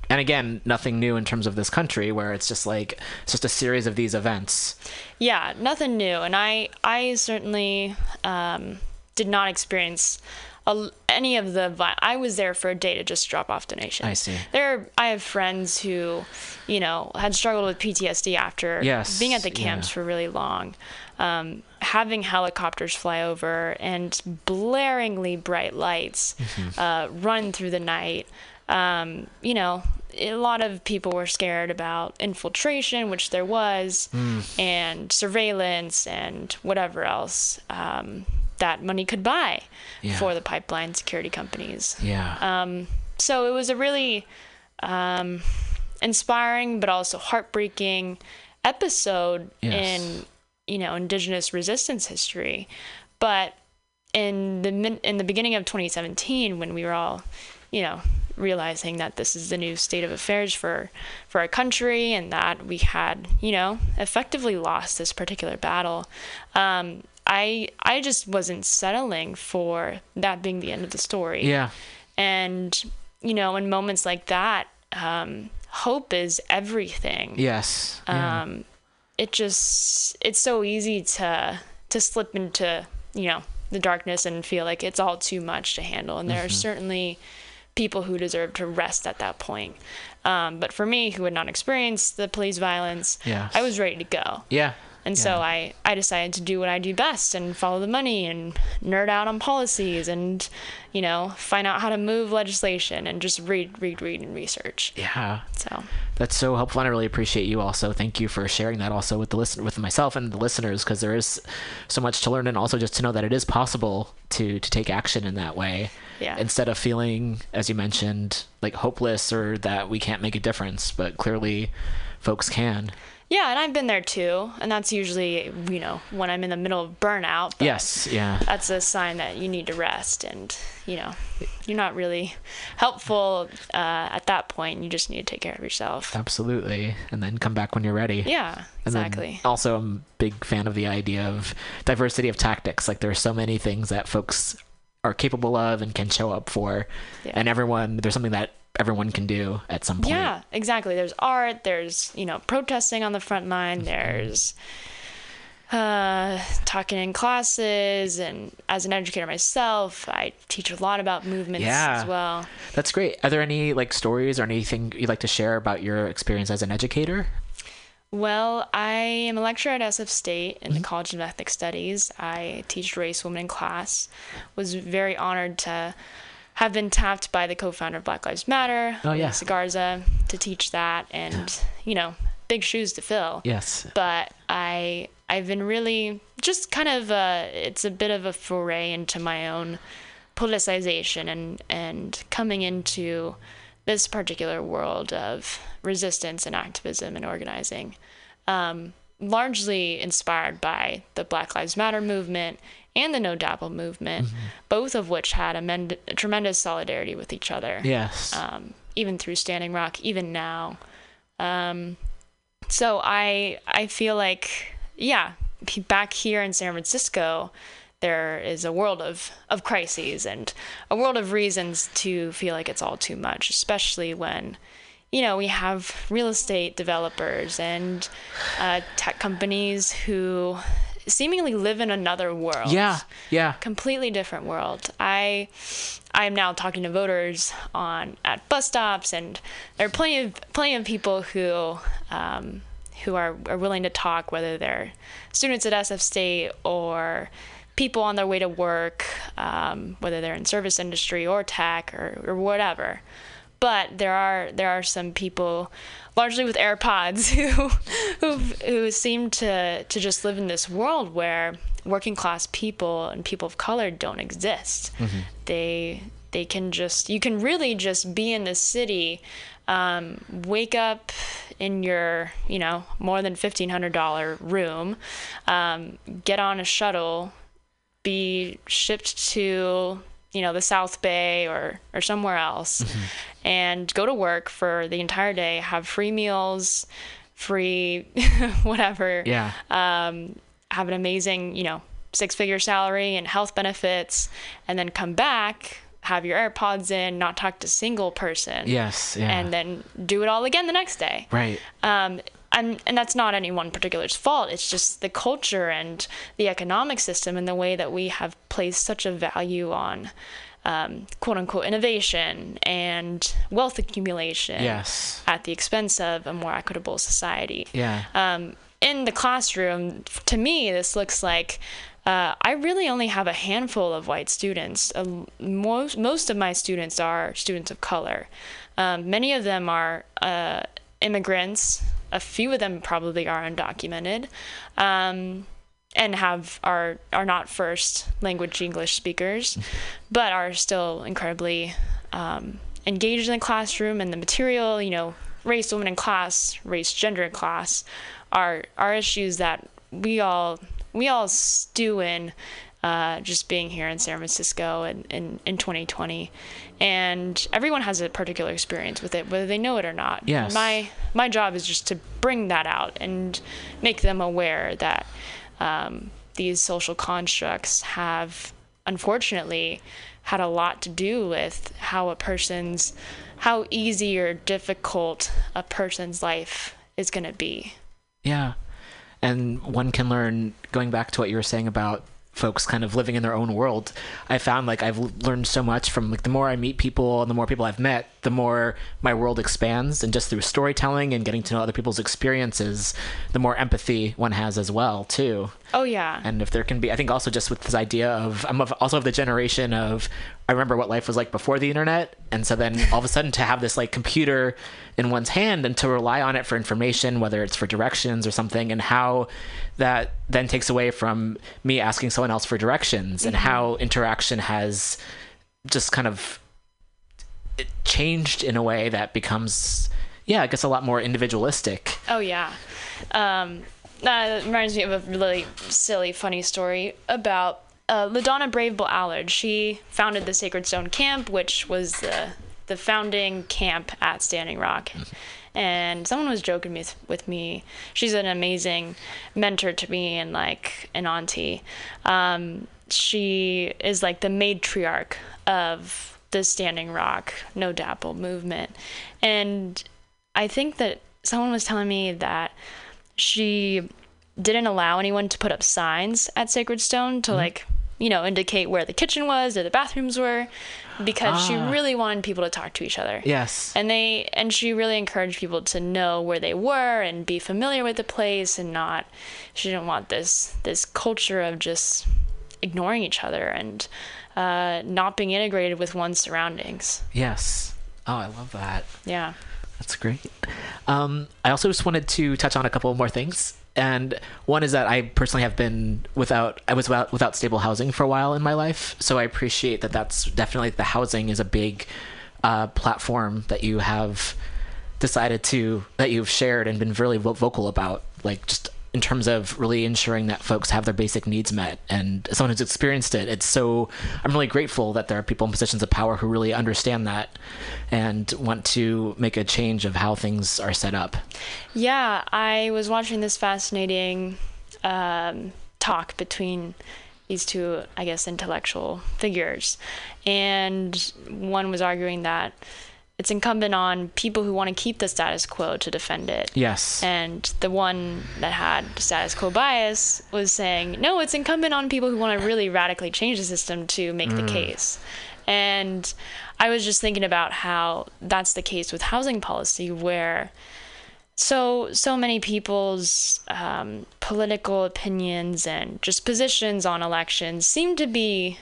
Speaker 3: and again, nothing new in terms of this country where it's just like it's just a series of these events.
Speaker 5: Yeah, nothing new, and I I certainly um, did not experience a, any of the. Vi- I was there for a day to just drop off donations.
Speaker 3: I see.
Speaker 5: There, I have friends who, you know, had struggled with PTSD after
Speaker 3: Yes,
Speaker 5: being at the camps
Speaker 3: yeah.
Speaker 5: for really long. Um, having helicopters fly over and blaringly bright lights
Speaker 3: Mm-hmm.
Speaker 5: uh, run through the night. Um, you know, a lot of people were scared about infiltration, which there was,
Speaker 3: Mm.
Speaker 5: and surveillance and whatever else um, that money could buy
Speaker 3: Yeah.
Speaker 5: for the pipeline security companies.
Speaker 3: Yeah.
Speaker 5: Um, so it was a really, um, inspiring but also heartbreaking episode
Speaker 3: Yes.
Speaker 5: in you know indigenous resistance history but in the min- in the beginning of 2017 when we were all you know realizing that this is the new state of affairs for for our country and that we had you know effectively lost this particular battle um i i just wasn't settling for that being the end of the story
Speaker 3: Yeah.
Speaker 5: and you know in moments like that um hope is everything
Speaker 3: Yes. Yeah.
Speaker 5: um it just it's so easy to to slip into you know the darkness and feel like it's all too much to handle and there
Speaker 3: Mm-hmm.
Speaker 5: are certainly people who deserve to rest at that point um, but for me who had not experienced the police violence
Speaker 3: Yes.
Speaker 5: i was ready to go
Speaker 3: yeah.
Speaker 5: And so I, I decided to do what I do best and follow the money and nerd out on policies and, you know, find out how to move legislation and just read, read, read, and research.
Speaker 3: Yeah.
Speaker 5: So,
Speaker 3: That's so helpful, and I really appreciate you also. Thank you for sharing that also with the listen with myself and the listeners, because there is so much to learn, and also just to know that it is possible to to take action in that way.
Speaker 5: Yeah.
Speaker 3: Instead of feeling, as you mentioned, like hopeless or that we can't make a difference, but clearly, folks can.
Speaker 5: Yeah, and I've been there too. And that's usually, you know, when I'm in the middle of burnout. but
Speaker 3: Yes. Yeah.
Speaker 5: That's a sign that you need to rest and, you know, you're not really helpful uh, at that point. You just need to take care of yourself.
Speaker 3: Absolutely. And then come back when you're ready.
Speaker 5: Yeah, exactly.
Speaker 3: also, I'm a big fan of the idea of diversity of tactics. Like, there are so many things that folks are capable of and can show up for,
Speaker 5: Yeah.
Speaker 3: and everyone there's something that everyone can do at some point.
Speaker 5: Yeah, exactly. There's art. There's you know protesting on the front line.
Speaker 3: Mm-hmm.
Speaker 5: There's uh, talking in classes, and as an educator myself, I teach a lot about movements
Speaker 3: Yeah.
Speaker 5: as well.
Speaker 3: That's great. Are there any like stories or anything you'd like to share about your experience as an educator?
Speaker 5: Well, I am a lecturer at SF State
Speaker 3: Mm-hmm.
Speaker 5: in the College of Ethnic Studies. I teach race, women in class. Was very honored to have been tapped by the co-founder of Black Lives Matter,
Speaker 3: Oh, yeah.
Speaker 5: Garza, to teach that, and you know, big shoes to fill.
Speaker 3: Yes.
Speaker 5: but I I've been really just kind of uh, it's a bit of a foray into my own politicization and and coming into this particular world of resistance and activism and organizing, um, largely inspired by the Black Lives Matter movement and the No DAPL movement, both of which had a, men- a tremendous solidarity with each other
Speaker 3: Yes.
Speaker 5: um, even through Standing Rock, even now. Um, so I I feel like yeah, back here in San Francisco, there is a world of of crises and a world of reasons to feel like it's all too much, especially when you know we have real estate developers and uh, tech companies who seemingly live in another world
Speaker 3: yeah. Yeah.
Speaker 5: completely different world. I I am now talking to voters on at bus stops, and there are plenty of plenty of people who um, who are, are willing to talk, whether they're students at SF State or people on their way to work, um, whether they're in service industry or tech or, or whatever. But there are there are some people, largely with AirPods, who who who seem to to just live in this world where working class people and people of color don't exist. They they can just you can really just be in the city, um, wake up in your you know more than fifteen hundred dollar room, um, get on a shuttle, be shipped to you know the South Bay or or somewhere else, and go to work for the entire day, have free meals, free whatever
Speaker 3: Yeah.
Speaker 5: um, have an amazing, you know, six figure salary and health benefits, and then come back, have your AirPods in, not talk to a single person,
Speaker 3: yes. Yeah.
Speaker 5: and then do it all again the next day.
Speaker 3: right.
Speaker 5: Um, and, and that's not any one particular's fault. It's just the culture and the economic system and the way that we have placed such a value on um, quote unquote innovation and wealth accumulation
Speaker 3: Yes.
Speaker 5: at the expense of a more equitable society
Speaker 3: Yeah.
Speaker 5: um, in the classroom, to me, this looks like uh, I really only have a handful of white students. Uh, most most of my students are students of color. Um, many of them are uh, immigrants. A few of them probably are undocumented, um, and have are are not first language English speakers, but are still incredibly um, engaged in the classroom and the material. You know, race, woman, in class, race, gender, in class, are are issues that we all we all stew in. Uh, just being here in San Francisco in, in, in 2020, and everyone has a particular experience with it, whether they know it or not.
Speaker 3: Yes.
Speaker 5: My my job is just to bring that out and make them aware that um, these social constructs have unfortunately had a lot to do with how a person's how easy or difficult a person's life is going to be
Speaker 3: Yeah. And one can learn, going back to what you were saying about folks kind of living in their own world, I found like I've learned so much from like the more I meet people and the more people I've met, the more my world expands. And just through storytelling and getting to know other people's experiences, the more empathy one has as well, too.
Speaker 5: oh yeah
Speaker 3: And if there can be, I think also just with this idea of, I'm of, also of the generation of, I remember what life was like before the internet. And so then all of a sudden to have this like computer in one's hand and to rely on it for information, whether it's for directions or something, and how that then takes away from me asking someone else for directions and mm-hmm. how interaction has just kind of it changed in a way that becomes, yeah, I guess a lot more individualistic.
Speaker 5: Oh yeah. Um, that reminds me of a really silly, funny story about uh, LaDonna Brave Bull Allard. She founded the Sacred Stone Camp, which was the the founding camp at Standing Rock. And someone was joking with with me. She's an amazing mentor to me and like an auntie. Um, she is like the matriarch of the Standing Rock No DAPL movement, and I think that someone was telling me that she didn't allow anyone to put up signs at Sacred Stone to like, you know, indicate where the kitchen was or the bathrooms were because she
Speaker 3: Ah.
Speaker 5: really wanted people to talk to each other.
Speaker 3: Yes.
Speaker 5: And they and she really encouraged people to know where they were and be familiar with the place and not she didn't want this this culture of just ignoring each other and uh, not being integrated with one's surroundings.
Speaker 3: Yes. Oh, I love that.
Speaker 5: Yeah.
Speaker 3: That's great. Um, I also just wanted to touch on a couple more things. And one is that I personally have been without, I was without, without stable housing for a while in my life. So I appreciate that that's definitely the housing is a big uh, platform that you have decided to, that you've shared and been really vocal about, like just in terms of really ensuring that folks have their basic needs met. And as someone who's experienced it, it's so, I'm really grateful that there are people in positions of power who really understand that and want to make a change of how things are set up.
Speaker 5: Yeah, I was watching this fascinating um, talk between these two, I guess, intellectual figures. And one was arguing that it's incumbent on people who want to keep the status quo to defend it.
Speaker 3: Yes.
Speaker 5: And the one that had status quo bias was saying, no, it's incumbent on people who want to really radically change the system to make the case. And I was just thinking about how that's the case with housing policy, where so so many people's um, political opinions and just positions on elections seem to be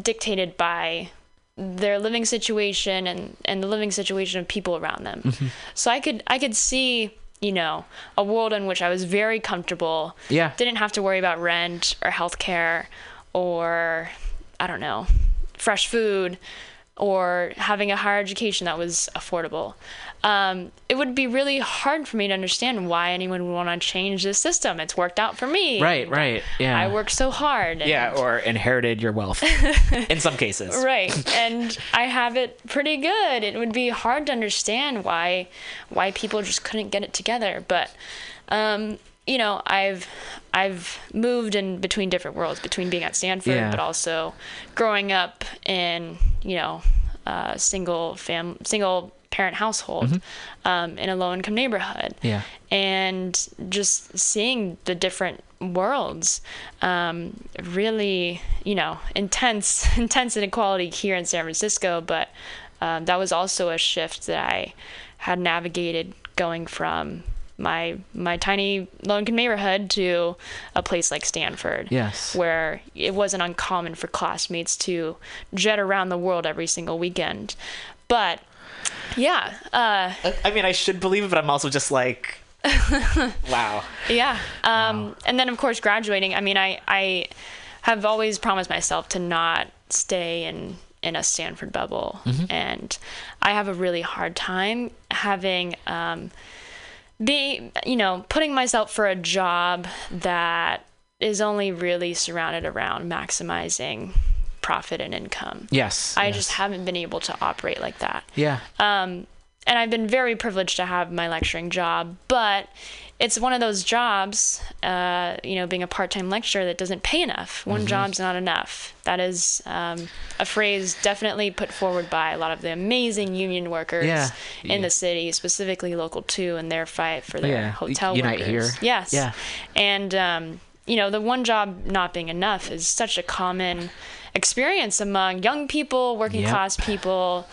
Speaker 5: dictated by their living situation and, and the living situation of people around them. Mm-hmm. So I could I could see, you know, a world in which I was very comfortable.
Speaker 3: Yeah.
Speaker 5: Didn't have to worry about rent or healthcare or I don't know, fresh food or having a higher education that was affordable. Um, it would be really hard for me to understand why anyone would want to change this system. It's worked out for me.
Speaker 3: right, right. Yeah.
Speaker 5: I worked so hard.
Speaker 3: Yeah, or inherited your wealth in some cases.
Speaker 5: right and i have it pretty good it would be hard to understand why why people just couldn't get it together but um you know i've i've moved in between different worlds between being at stanford
Speaker 3: Yeah.
Speaker 5: but also growing up in you know a single fam single parent household um, in a low income neighborhood
Speaker 3: Mm-hmm. Yeah.
Speaker 5: and just seeing the different worlds um, really you know intense intense inequality here in san francisco but um, that was also a shift that i had navigated going from my my tiny low income neighborhood to a place like stanford
Speaker 3: Yes.
Speaker 5: where it wasn't uncommon for classmates to jet around the world every single weekend but yeah uh,
Speaker 3: I mean, I should believe it, but I'm also just like, wow.
Speaker 5: Yeah. Um, And then, of course, graduating. I mean, I, I have always promised myself to not stay in in a Stanford bubble, and I have a really hard time having um, be you know putting myself for a job that is only really surrounded around maximizing profit and income.
Speaker 3: Yes.
Speaker 5: I
Speaker 3: yes.
Speaker 5: just haven't been able to operate like that.
Speaker 3: Yeah.
Speaker 5: Um, and I've been very privileged to have my lecturing job, but it's one of those jobs, uh, you know, being a part-time lecturer that doesn't pay enough. One job's not enough. That is um, a phrase definitely put forward by a lot of the amazing union workers
Speaker 3: Yeah.
Speaker 5: in
Speaker 3: Yeah.
Speaker 5: the city, specifically local two, and their fight for their
Speaker 3: Yeah.
Speaker 5: hotel
Speaker 3: Unite
Speaker 5: workers.
Speaker 3: here.
Speaker 5: Yes.
Speaker 3: Yeah.
Speaker 5: And um, you know, the one job not being enough is such a common experience among young people, working
Speaker 3: Yep.
Speaker 5: class people,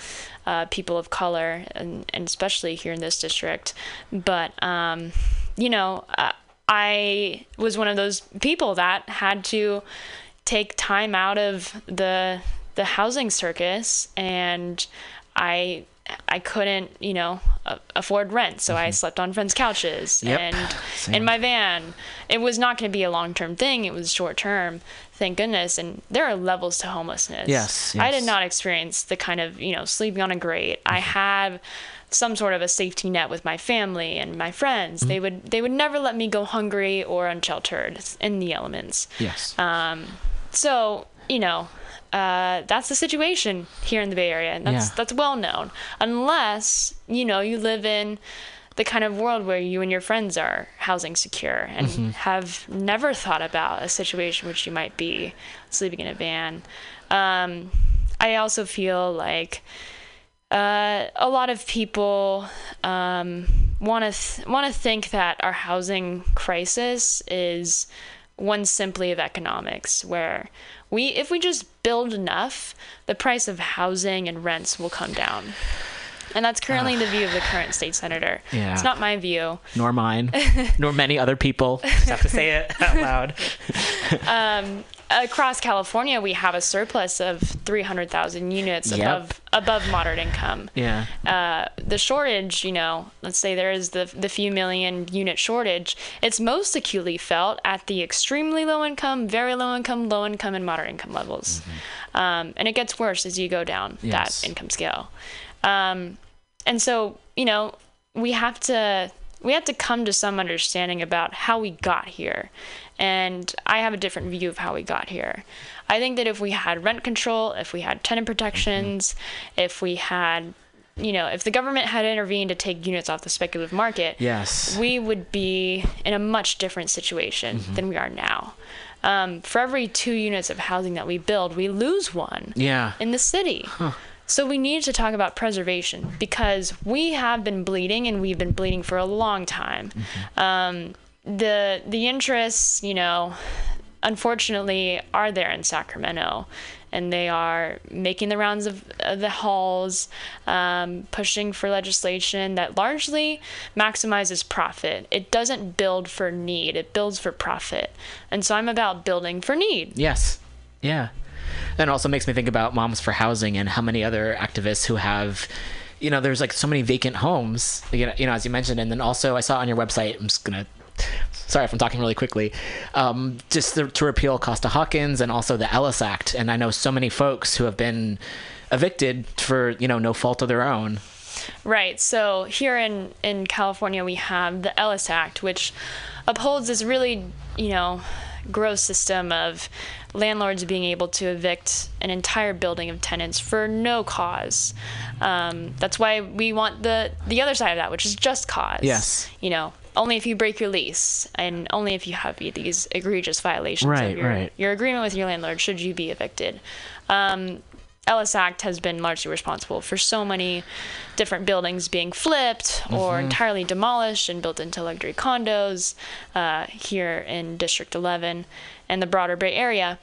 Speaker 5: uh, people of color, and, and especially here in this district. But um, you know, uh, I was one of those people that had to take time out of the the housing circus and I I couldn't, you know, afford rent, so I slept on friends' couches
Speaker 3: Mm-hmm. Yep,
Speaker 5: and
Speaker 3: same.
Speaker 5: in my van. It was not going to be a long-term thing; it was short-term. Thank goodness. And there are levels to homelessness.
Speaker 3: Yes,
Speaker 5: I did not experience the kind of, you know, sleeping on a grate. I have some sort of a safety net with my family and my friends. They would they would never let me go hungry or unsheltered in the elements.
Speaker 3: Yes.
Speaker 5: Um, so you know, uh, that's the situation here in the Bay Area, and that's
Speaker 3: Yeah.
Speaker 5: that's well known. Unless you know you live in the kind of world where you and your friends are housing secure and
Speaker 3: Mm-hmm.
Speaker 5: have never thought about a situation which you might be sleeping in a van. Um, I also feel like uh, a lot of people um, want to th- want to think that our housing crisis is one simply of economics, where we if we just build enough, the price of housing and rents will come down. And that's currently the view of the current state senator.
Speaker 3: Yeah.
Speaker 5: It's not my view.
Speaker 3: nor mine, nor many other people. Just have to say it out loud.
Speaker 5: Across California, we have a surplus of 300,000 units
Speaker 3: Yep.
Speaker 5: above above moderate income.
Speaker 3: Yeah.
Speaker 5: uh, the shortage, you know, let's say there is the the few million unit shortage, it's most acutely felt at the extremely low income, very low income, low income, and moderate income levels. Um, and it gets worse as you go down
Speaker 3: Yes.
Speaker 5: that income scale. Um, and so, you know, we have to we have to come to some understanding about how we got here. And I have a different view of how we got here. I think that if we had rent control, if we had tenant protections, if we had, you know, if the government had intervened to take units off the speculative market,
Speaker 3: Yes.
Speaker 5: we would be in a much different situation than we are now. Um, for every two units of housing that we build, we lose one
Speaker 3: Yeah.
Speaker 5: in the city. So we need to talk about preservation because we have been bleeding and we've been bleeding for a long time. Um, the the interests, you know, unfortunately are there in Sacramento. And they are making the rounds of, of the halls, um, pushing for legislation that largely maximizes profit. It doesn't build for need, it builds for profit. And so I'm about building for need.
Speaker 3: Yes. Yeah. That also makes me think about Moms for Housing and how many other activists who have, you know, there's like so many vacant homes, you know, you know as you mentioned. And then also, I saw on your website, I'm just to, sorry if I'm talking really quickly, um, just to, to repeal Costa Hawkins and also the Ellis Act. And I know so many folks who have been evicted for, you know, no fault of their own.
Speaker 5: Right. So here in in California, we have the Ellis Act, which upholds this really, you know, gross system of landlords being able to evict an entire building of tenants for no cause. Um, that's why we want the the other side of that, which is just cause.
Speaker 3: Yes.
Speaker 5: You know, only if you break your lease and only if you have these egregious violations
Speaker 3: Right,
Speaker 5: of your,
Speaker 3: right.
Speaker 5: your agreement with your landlord should you be evicted. Um, Ellis Act has been largely responsible for so many different buildings being flipped or entirely demolished and built into luxury condos uh, here in District 11 and the broader Bay Area.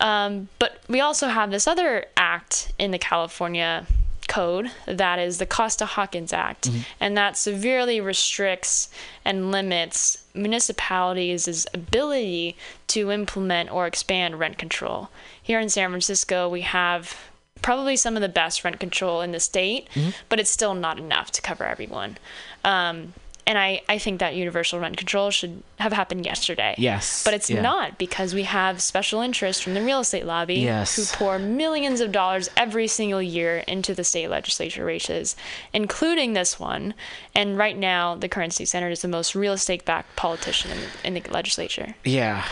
Speaker 5: Um, but we also have this other act in the California code that is the Costa Hawkins Act, and that severely restricts and limits municipalities' ability to implement or expand rent control. Here in San Francisco, we have probably some of the best rent control in the state, but it's still not enough to cover everyone. Um, and I, I think that universal rent control should have happened yesterday.
Speaker 2: Yes,
Speaker 5: But it's
Speaker 2: yeah.
Speaker 5: not because we have special interests from the real estate lobby
Speaker 2: Yes.
Speaker 5: who pour millions of dollars every single year into the state legislature races, including this one. And right now, the current state senator is the most real estate backed politician in the, in the legislature.
Speaker 2: Yeah,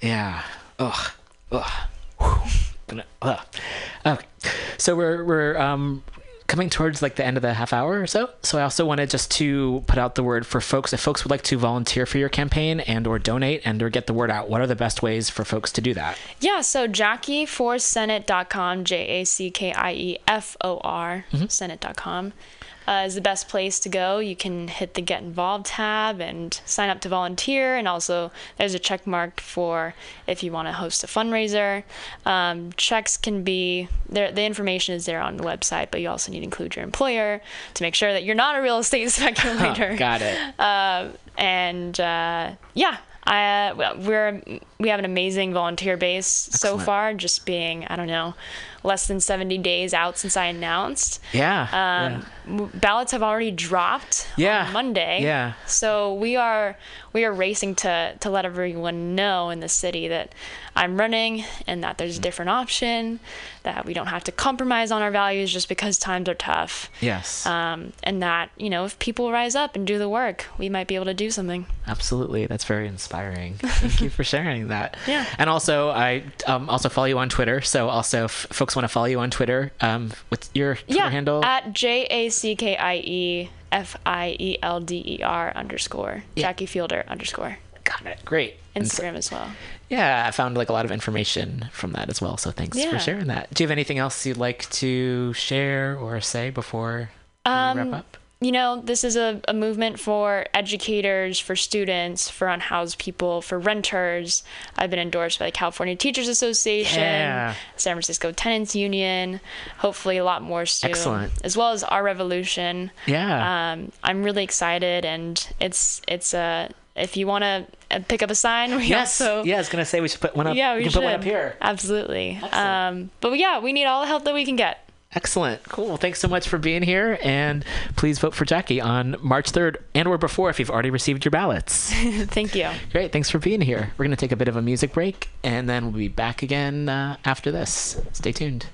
Speaker 2: yeah. Ugh, ugh. Whew. Okay, so we're we're um coming towards like the end of the half hour or so. So I also wanted just to put out the word for folks. If folks would like to volunteer for your campaign and or donate and or get the word out, what are the best ways for folks to do that?
Speaker 5: Yeah, so JackieForSenate.com, J A C K I E F O R, Senate.com, uh, is the best place to go. You can hit the Get Involved tab and sign up to volunteer. And also, there's a check mark for if you want to host a fundraiser. Um, checks can be there, the information is there on the website, but you also need to include your employer to make sure that you're not a real estate speculator.
Speaker 2: Got it.
Speaker 5: Uh, and uh, yeah, I, we're we have an amazing volunteer base so far. Just being I don't know, less than seventy days out since I announced.
Speaker 2: Yeah.
Speaker 5: Um, m- Ballots have already dropped
Speaker 2: Yeah.
Speaker 5: on Monday.
Speaker 2: Yeah.
Speaker 5: So we are we are racing to to let everyone know in the city that I'm running and that there's a different option, that we don't have to compromise on our values just because times are tough.
Speaker 2: yes.
Speaker 5: Um, and that you know if people rise up and do the work, we might be able to do something.
Speaker 2: Absolutely, that's very inspiring. Thank you for sharing that.
Speaker 5: Yeah.
Speaker 2: And also, I um, also follow you on Twitter. So, also, if folks want to follow you on Twitter, um, what's your Twitter
Speaker 5: yeah,
Speaker 2: handle?
Speaker 5: at J A C K I E F I E L D E R underscore
Speaker 2: Yeah.
Speaker 5: Jackie Fielder underscore
Speaker 2: Got it. Great. And so-
Speaker 5: Instagram as well.
Speaker 2: yeah, I found like a lot of information from that as well. So, thanks for sharing that. Do you have anything else you'd like to share or say before we
Speaker 5: Um,
Speaker 2: wrap up?
Speaker 5: You know, this is a, a movement for educators, for students, for unhoused people, for renters. I've been endorsed by the California Teachers Association,
Speaker 2: Yeah.
Speaker 5: San Francisco Tenants Union, hopefully a lot more soon,
Speaker 2: Excellent.
Speaker 5: as well as Our Revolution.
Speaker 2: Yeah.
Speaker 5: Um, I'm really excited, and it's it's uh, if you want to pick up a sign, we
Speaker 2: yes.
Speaker 5: also
Speaker 2: yeah, I was gonna say we should put one up.
Speaker 5: yeah we,
Speaker 2: can
Speaker 5: should
Speaker 2: put one up here.
Speaker 5: absolutely. Um, but yeah, we need all the help that we can get.
Speaker 2: Excellent. Cool. Well, thanks so much for being here. And please vote for Jackie on March 3rd and or before if you've already received your ballots.
Speaker 5: Thank you.
Speaker 2: Great. Thanks for being here. We're going to take a bit of a music break and then we'll be back again uh, after this. Stay tuned.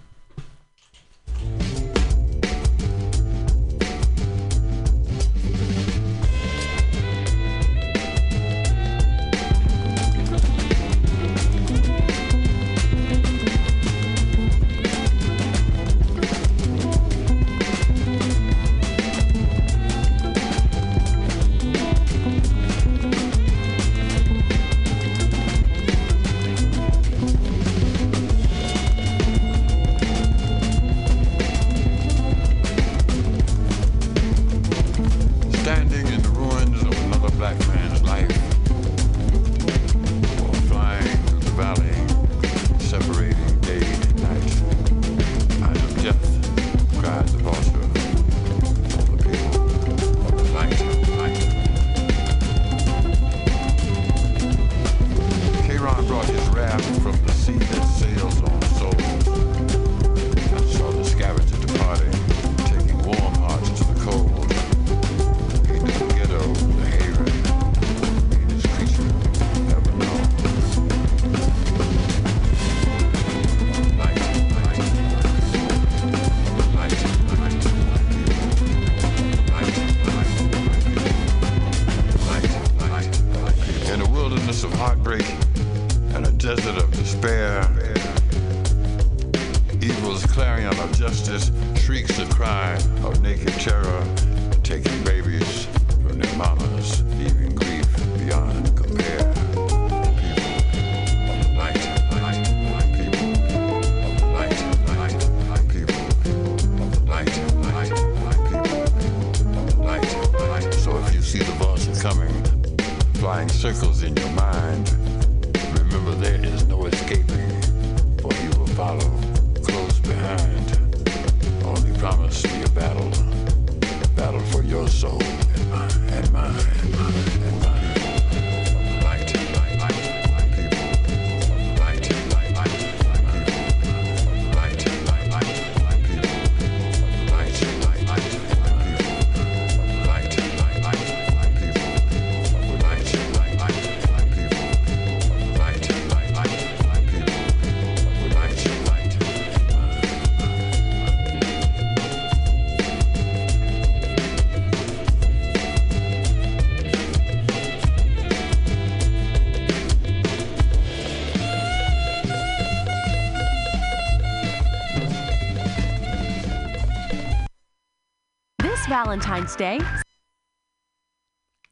Speaker 4: Valentine's Day.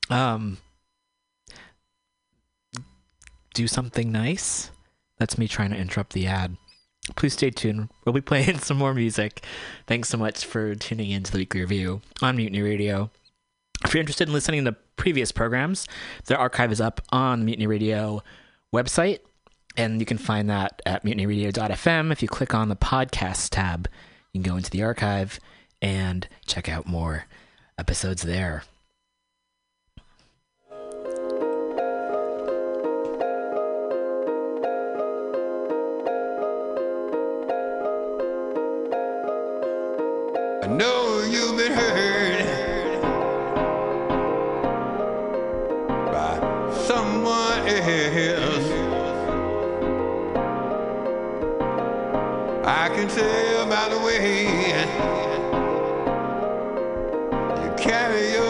Speaker 3: Um, do something nice. That's me trying to interrupt the ad. Please stay tuned. We'll be playing some more music. Thanks so much for tuning in to the weekly review on Mutiny Radio. If you're interested in listening to the previous programs, their archive is up on the Mutiny Radio website, and you can find that at mutinyradio.fm. If you click on the podcast tab, you can go into the archive and check out more episodes there.
Speaker 1: I know you've been hurt by someone else. I can tell by the way carry yourself.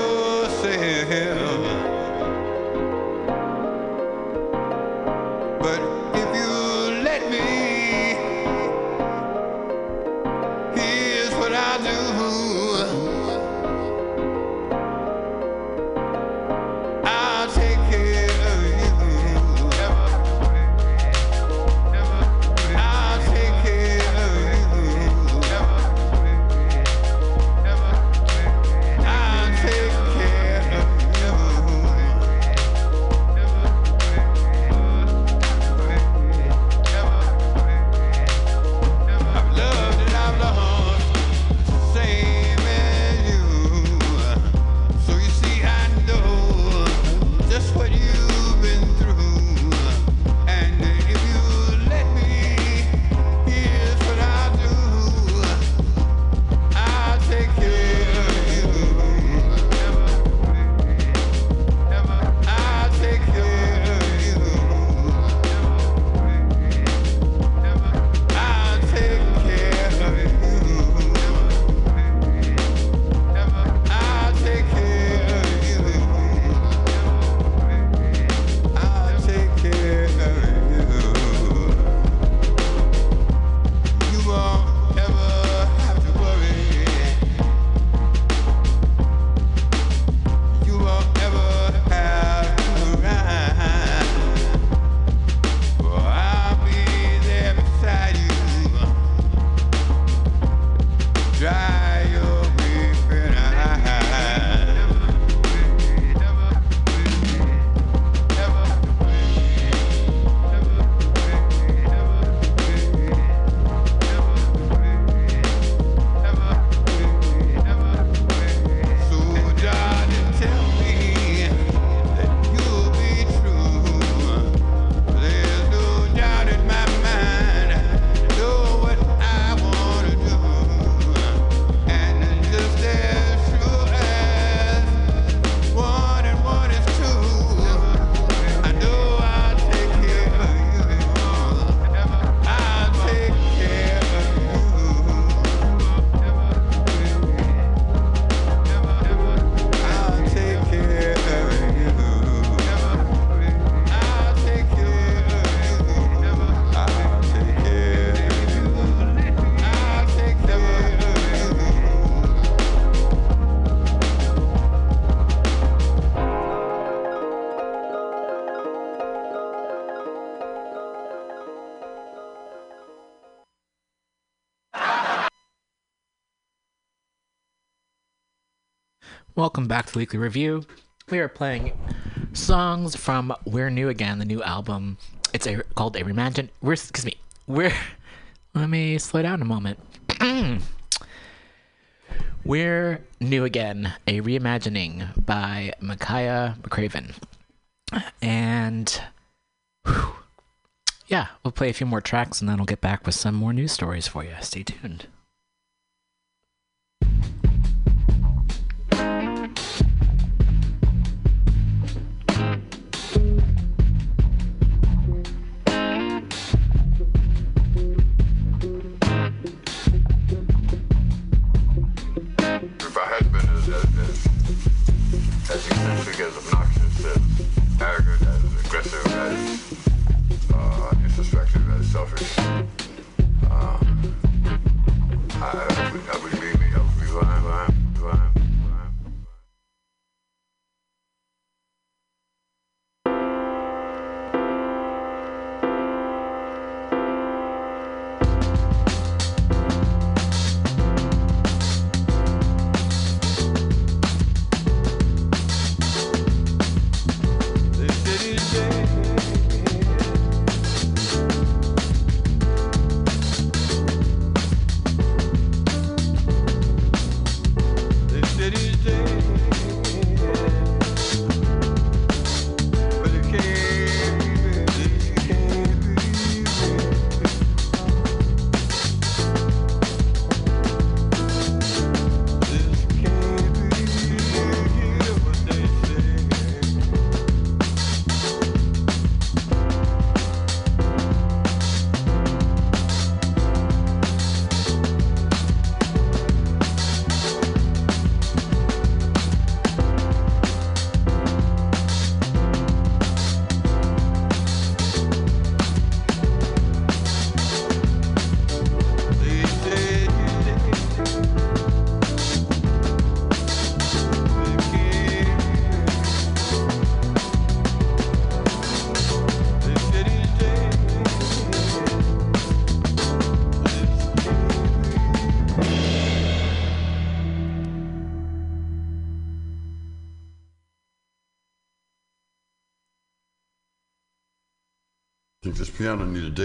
Speaker 3: Welcome back to weekly review. We are playing songs from We're New Again, the new album. It's a called a reimagine. We're excuse me. We're let me slow down a moment. We're New Again, a reimagining by Makaya McCraven. And whew, yeah, we'll play a few more tracks and then we'll get back with some more news stories for you. Stay tuned.
Speaker 2: Selfish, uh,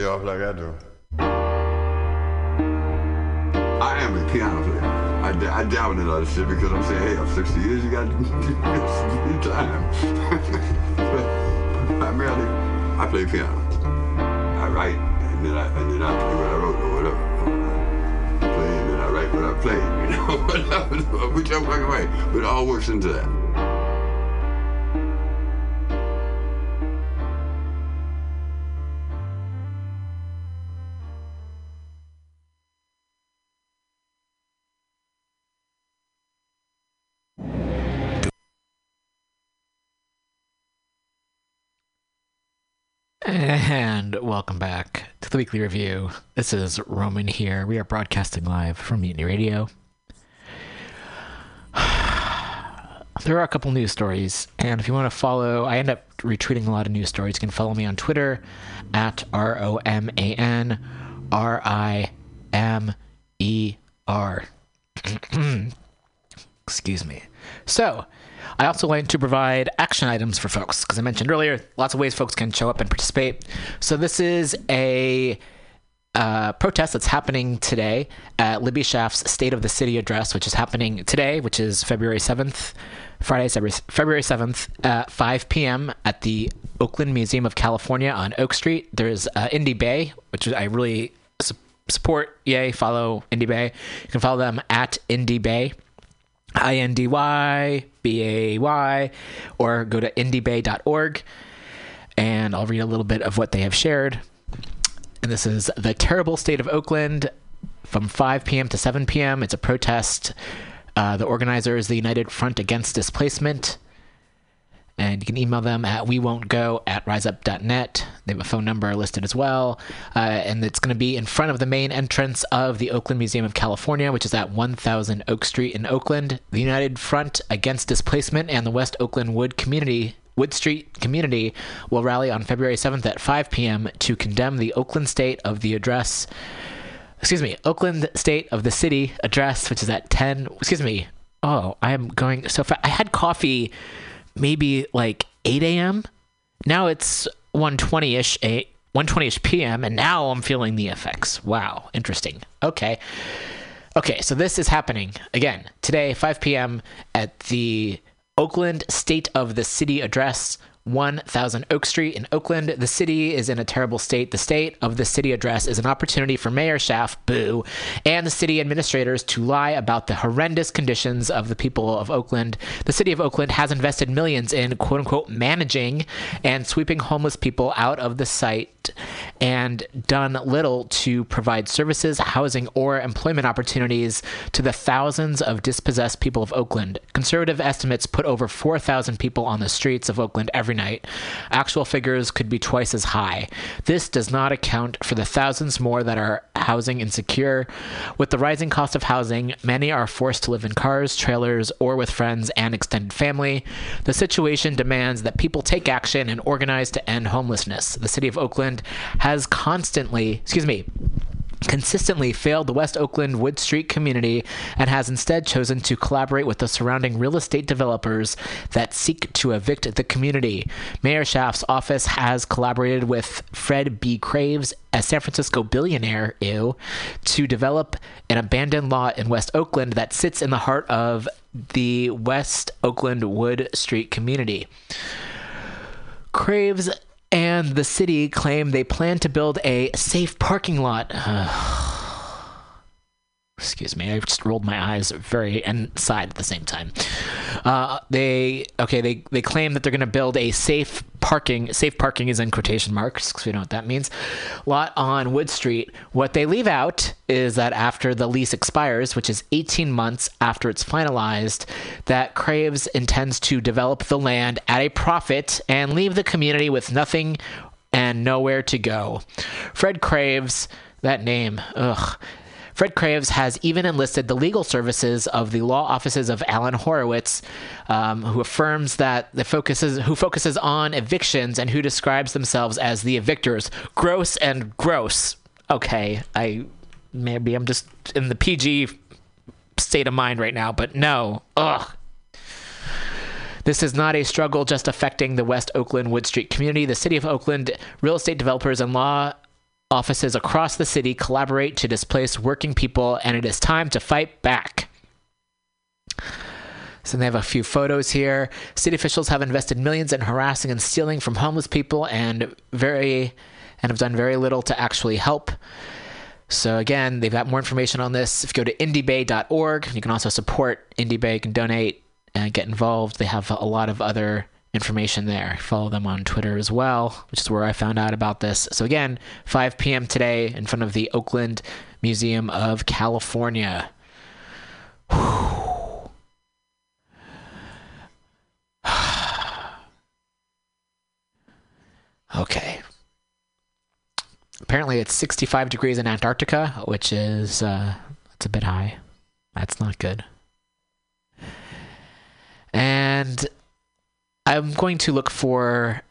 Speaker 2: off like I do? I am a piano player. I, I dabble in a lot of shit because I'm saying, hey, I'm 60 years, you got time. but primarily, I play piano. I write, and then I, and then I play what I wrote or whatever. I play, and then I write what I play, you know, whichever fucking way. But it all works into that.
Speaker 3: And welcome back to the weekly review. This is Roman here. We are broadcasting live from Mutiny Radio. There are a couple news stories, and if you want to follow, I end up retweeting a lot of news stories. You can follow me on Twitter at R O M A N R I M E R. Excuse me. So, I also like to provide action items for folks because I mentioned earlier lots of ways folks can show up and participate. So, this is a uh, protest that's happening today at Libby Schaaf's State of the City address, which is happening today, which is February 7th, Friday, February 7th at 5 p.m. at the Oakland Museum of California on Oak Street. There's uh, Indybay, which I really su- support. Yay, follow Indybay. You can follow them at Indybay. I N D Y B A Y, or go to indybay.org and I'll read a little bit of what they have shared. And this is the terrible state of Oakland from 5 p.m. to 7 p.m. It's a protest. Uh, the organizer is the United Front Against Displacement. And you can email them at we won't go at riseup.net. They have a phone number listed as well. Uh, and it's going to be in front of the main entrance of the Oakland Museum of California, which is at 1000 Oak Street in Oakland. The United Front Against Displacement and the West Oakland Wood Community Wood Street community will rally on February 7th at 5 p.m. to condemn the Oakland State of the address. Excuse me, Oakland State of the City address, which is at 10. Excuse me. Oh, I am going so fast. I had coffee maybe like 8 a.m. Now it's 1:20ish, 8 1:20ish p.m. and now I'm feeling the effects. Wow, interesting. Okay. Okay, so this is happening again today, 5 p.m. at the Oakland State of the City address, 1000 Oak Street in Oakland. The city is in a terrible state. The state of the city address is an opportunity for Mayor Schaaf, boo, and the city administrators to lie about the horrendous conditions of the people of Oakland. The city of Oakland has invested millions in quote unquote managing and sweeping homeless people out of the site and done little to provide services, housing, or employment opportunities to the thousands of dispossessed people of Oakland. Conservative estimates put over 4,000 people on the streets of Oakland every night. Actual figures could be twice as high. This does not account for the thousands more that are housing insecure. With the rising cost of housing, many are forced to live in cars, trailers, or with friends and extended family. The situation demands that people take action and organize to end homelessness. The city of Oakland has constantly, excuse me, consistently failed the West Oakland Wood Street community and has instead chosen to collaborate with the surrounding real estate developers that seek to evict the community. Mayor Schaaf's office has collaborated with Fred B. Craves, a San Francisco billionaire, ew, to develop an abandoned lot in West Oakland that sits in the heart of the West Oakland Wood Street community. Craves and the city claim they plan to build a safe parking lot. Excuse me, I just rolled my eyes very and sighed at the same time. Uh, they okay, they they claim that they're going to build a safe parking. Safe parking is in quotation marks because we know what that means. Lot on Wood Street. What they leave out is that after the lease expires, which is 18 months after it's finalized, that Craves intends to develop the land at a profit and leave the community with nothing and nowhere to go. Fred Craves, that name, ugh. Fred Craves has even enlisted the legal services of the law offices of Alan Horowitz, um, who affirms that the focuses who focuses on evictions and who describes themselves as the evictors. Gross and gross. Okay, I maybe I'm just in the PG state of mind right now, but no. Ugh. This is not a struggle just affecting the West Oakland Wood Street community. The city of Oakland, real estate developers, and law offices across the city collaborate to displace working people, and it is time to fight back. So they have a few photos here. City officials have invested millions in harassing and stealing from homeless people and very and have done very little to actually help. So again, they've got more information on this. If you go to indybay.org, you can also support Indybay, you can donate and get involved. They have a lot of other information there. Follow them on Twitter as well, which is where I found out about this. So again, 5 p.m. today in front of the Oakland Museum of California. okay. Apparently, it's 65 degrees in Antarctica, which is uh, that's a bit high. That's not good. And I'm going to look for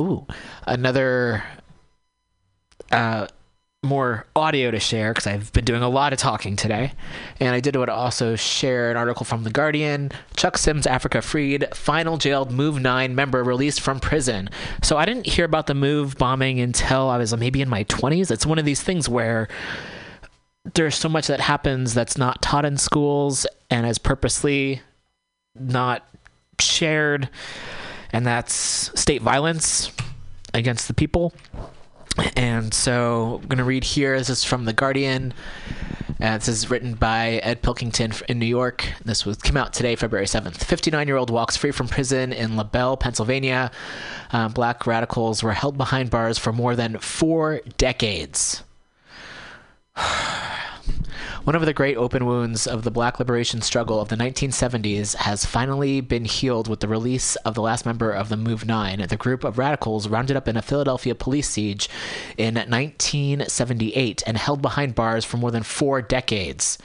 Speaker 3: ooh another uh, more audio to share because I've been doing a lot of talking today, and I did want to also share an article from the Guardian. Chuck Sims, Africa freed, final jailed Move Nine member released from prison. So I didn't hear about the Move bombing until I was maybe in my 20s. It's one of these things where there's so much that happens that's not taught in schools and is purposely not shared, and that's state violence against the people. And so I'm going to read here. This is from The Guardian. Uh, this is written by Ed Pilkington in New York. This was came out today, February 7th. 59-year-old walks free from prison in LaBelle, Pennsylvania. Uh, black radicals were held behind bars for more than four decades. One of the great open wounds of the black liberation struggle of the 1970s has finally been healed with the release of the last member of the Move 9, the group of radicals rounded up in a Philadelphia police siege in 1978 and held behind bars for more than four decades.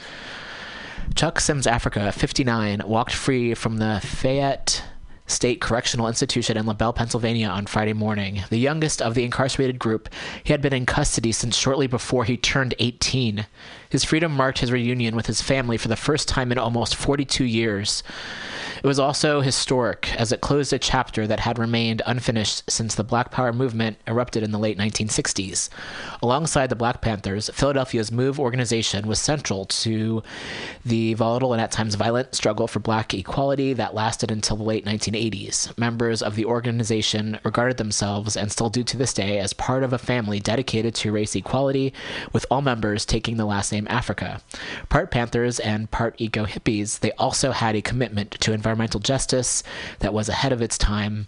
Speaker 3: Chuck Sims Africa, 59, walked free from the Fayette State Correctional Institution in LaBelle, Pennsylvania on Friday morning. The youngest of the incarcerated group, he had been in custody since shortly before he turned 18. His freedom marked his reunion with his family for the first time in almost 42 years. It was also historic as it closed a chapter that had remained unfinished since the Black Power movement erupted in the late 1960s. Alongside the Black Panthers, Philadelphia's MOVE organization was central to the volatile and at times violent struggle for black equality that lasted until the late 1980s. Members of the organization regarded themselves, and still do to this day, as part of a family dedicated to race equality, with all members taking the last name Africa. Part Panthers and part eco hippies, they also had a commitment to environmental justice that was ahead of its time.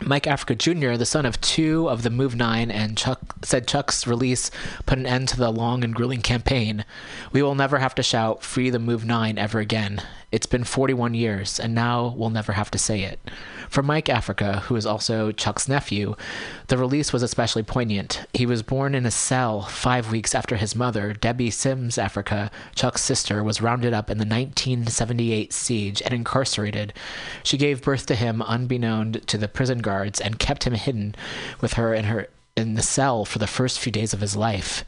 Speaker 3: Mike Africa Jr., the son of two of the Move Nine, and Chuck said Chuck's release put an end to the long and grueling campaign. We will never have to shout "Free the Move Nine ever again. It's been 41 years, and now we'll never have to say it. For Mike Africa, who is also Chuck's nephew, the release was especially poignant. He was born in a cell five weeks after his mother, Debbie Sims Africa, Chuck's sister, was rounded up in the 1978 siege and incarcerated. She gave birth to him unbeknown to the prison guards and kept him hidden with her in her in the cell for the first few days of his life.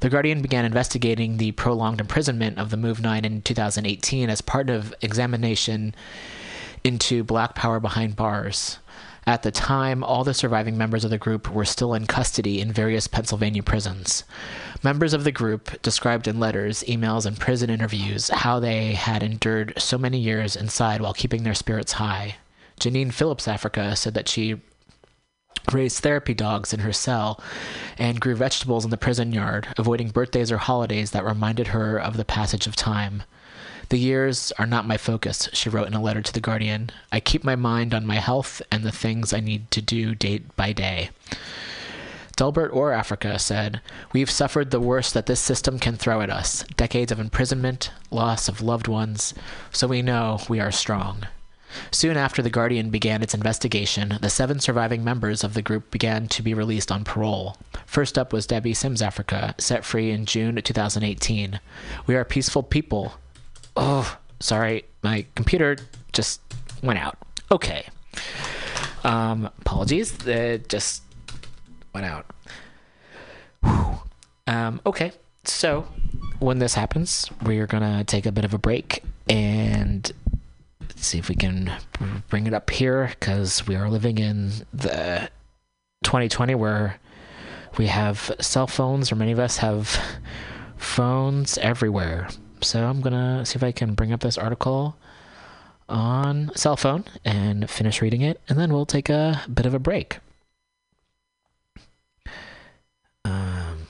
Speaker 3: The Guardian began investigating the prolonged imprisonment of the Move 9 in 2018 as part of examination into Black Power behind bars. At the time, all the surviving members of the group were still in custody in various Pennsylvania prisons. Members of the group described in letters, emails, and prison interviews how they had endured so many years inside while keeping their spirits high. Janine Phillips Africa said that she raised therapy dogs in her cell and grew vegetables in the prison yard, avoiding birthdays or holidays that reminded her of the passage of time. The years are not my focus, she wrote in a letter to The Guardian. I keep my mind on my health and the things I need to do day by day. Delbert Orr Africa said, We've suffered the worst that this system can throw at us decades of imprisonment, loss of loved ones, so we know we are strong. Soon after The Guardian began its investigation, the seven surviving members of the group began to be released on parole. First up was Debbie Sims Africa, set free in June 2018. We are peaceful people. Oh, sorry, my computer just went out. Okay. Um, apologies, it just went out. Whew. Um, okay, so when this happens, we're gonna take a bit of a break and see if we can bring it up here because we are living in the 2020 where we have cell phones, or many of us have phones everywhere. So I'm gonna see if I can bring up this article on cell phone and finish reading it, and then we'll take a bit of a break. Um,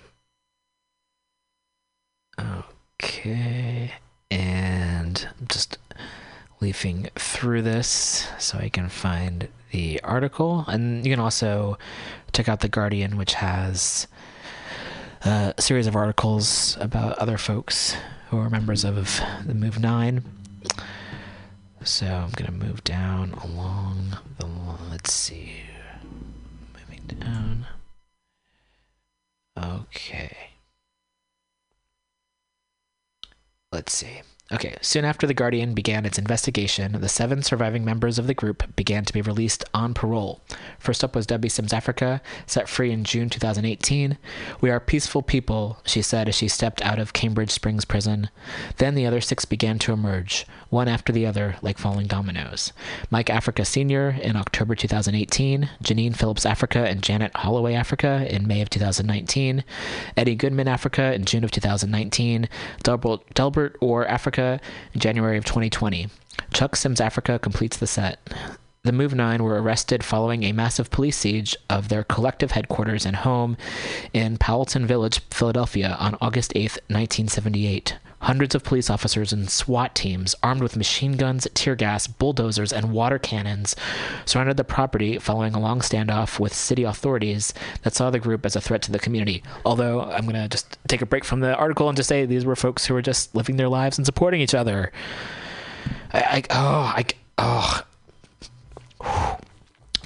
Speaker 3: okay, and I'm just leafing through this so I can find the article, and you can also check out the Guardian, which has a series of articles about other folks who are members of the Move Nine. So I'm gonna move down along the. Let's see. Moving down. Okay. Let's see. Okay, soon after The Guardian began its investigation, the seven surviving members of the group began to be released on parole. First up was Debbie Sims Africa, set free in June 2018. We are peaceful people, she said as she stepped out of Cambridge Springs prison. Then the other six began to emerge, one after the other, like falling dominoes. Mike Africa Sr. in October 2018, Janine Phillips Africa and Janet Holloway Africa in May of 2019, Eddie Goodman Africa in June of 2019, Delbert, Delbert Orr Africa in January of 2020. Chuck Sims Africa completes the set. The Move Nine were arrested following a massive police siege of their collective headquarters and home in Powelton Village, Philadelphia, on August 8, 1978. Hundreds of police officers and SWAT teams, armed with machine guns, tear gas, bulldozers, and water cannons, surrounded the property following a long standoff with city authorities that saw the group as a threat to the community. Although, I'm going to just take a break from the article and just say these were folks who were just living their lives and supporting each other. I, I oh, I, oh.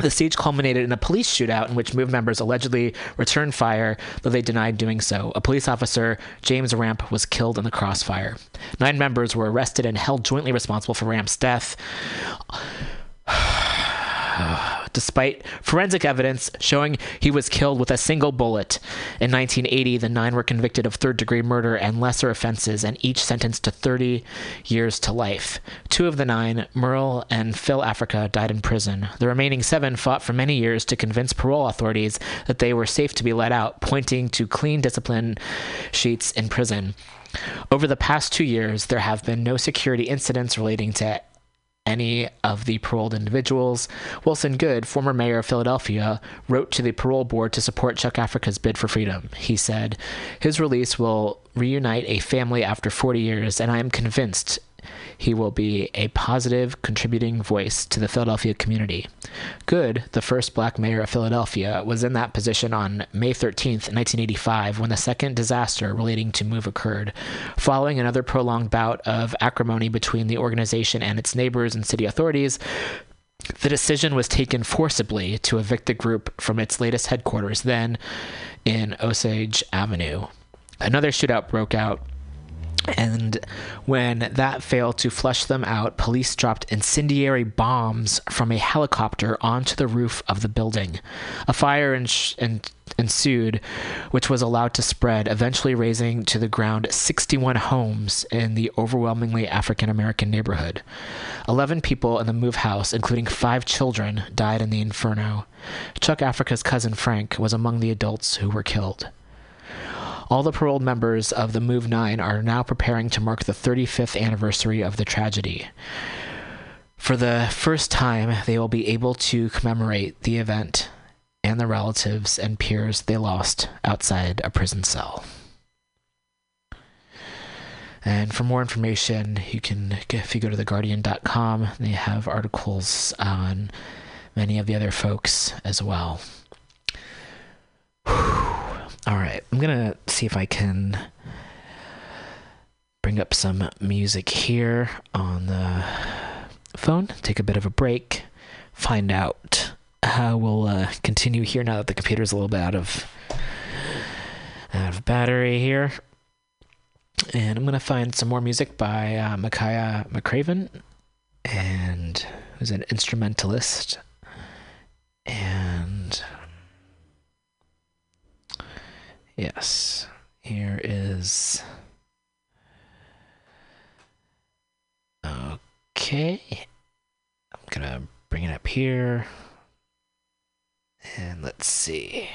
Speaker 3: The siege culminated in a police shootout in which MOVE members allegedly returned fire, though they denied doing so. A police officer, James Ramp, was killed in the crossfire. Nine members were arrested and held jointly responsible for Ramp's death. Despite forensic evidence showing he was killed with a single bullet. In 1980, the nine were convicted of third degree murder and lesser offenses, and each sentenced to 30 years to life. Two of the nine, Merle and Phil Africa, died in prison. The remaining seven fought for many years to convince parole authorities that they were safe to be let out, pointing to clean discipline sheets in prison. Over the past two years, there have been no security incidents relating to any of the paroled individuals. Wilson Goode, former mayor of Philadelphia, wrote to the parole board to support Chuck Africa's bid for freedom. He said, His release will reunite a family after 40 years, and I am convinced he will be a positive, contributing voice to the Philadelphia community. Goode, the first black mayor of Philadelphia, was in that position on May 13th, 1985, when the second disaster relating to MOVE occurred. Following another prolonged bout of acrimony between the organization and its neighbors and city authorities, the decision was taken forcibly to evict the group from its latest headquarters, then in Osage Avenue. Another shootout broke out and when that failed to flush them out, police dropped incendiary bombs from a helicopter onto the roof of the building. A fire ens- en- ensued, which was allowed to spread, eventually raising to the ground 61 homes in the overwhelmingly African American neighborhood. 11 people in the move house, including five children, died in the inferno. Chuck Africa's cousin Frank was among the adults who were killed. All the paroled members of the Move 9 are now preparing to mark the 35th anniversary of the tragedy. For the first time, they will be able to commemorate the event and the relatives and peers they lost outside a prison cell. And for more information, you can, if you go to theguardian.com, they have articles on many of the other folks as well. All right, I'm gonna see if I can bring up some music here on the phone. Take a bit of a break. Find out how we'll uh, continue here now that the computer's a little bit out of out of battery here. And I'm gonna find some more music by uh, Makaya McCraven, and who's an instrumentalist. And Yes, here is. Okay. I'm going to bring it up here. And let's see.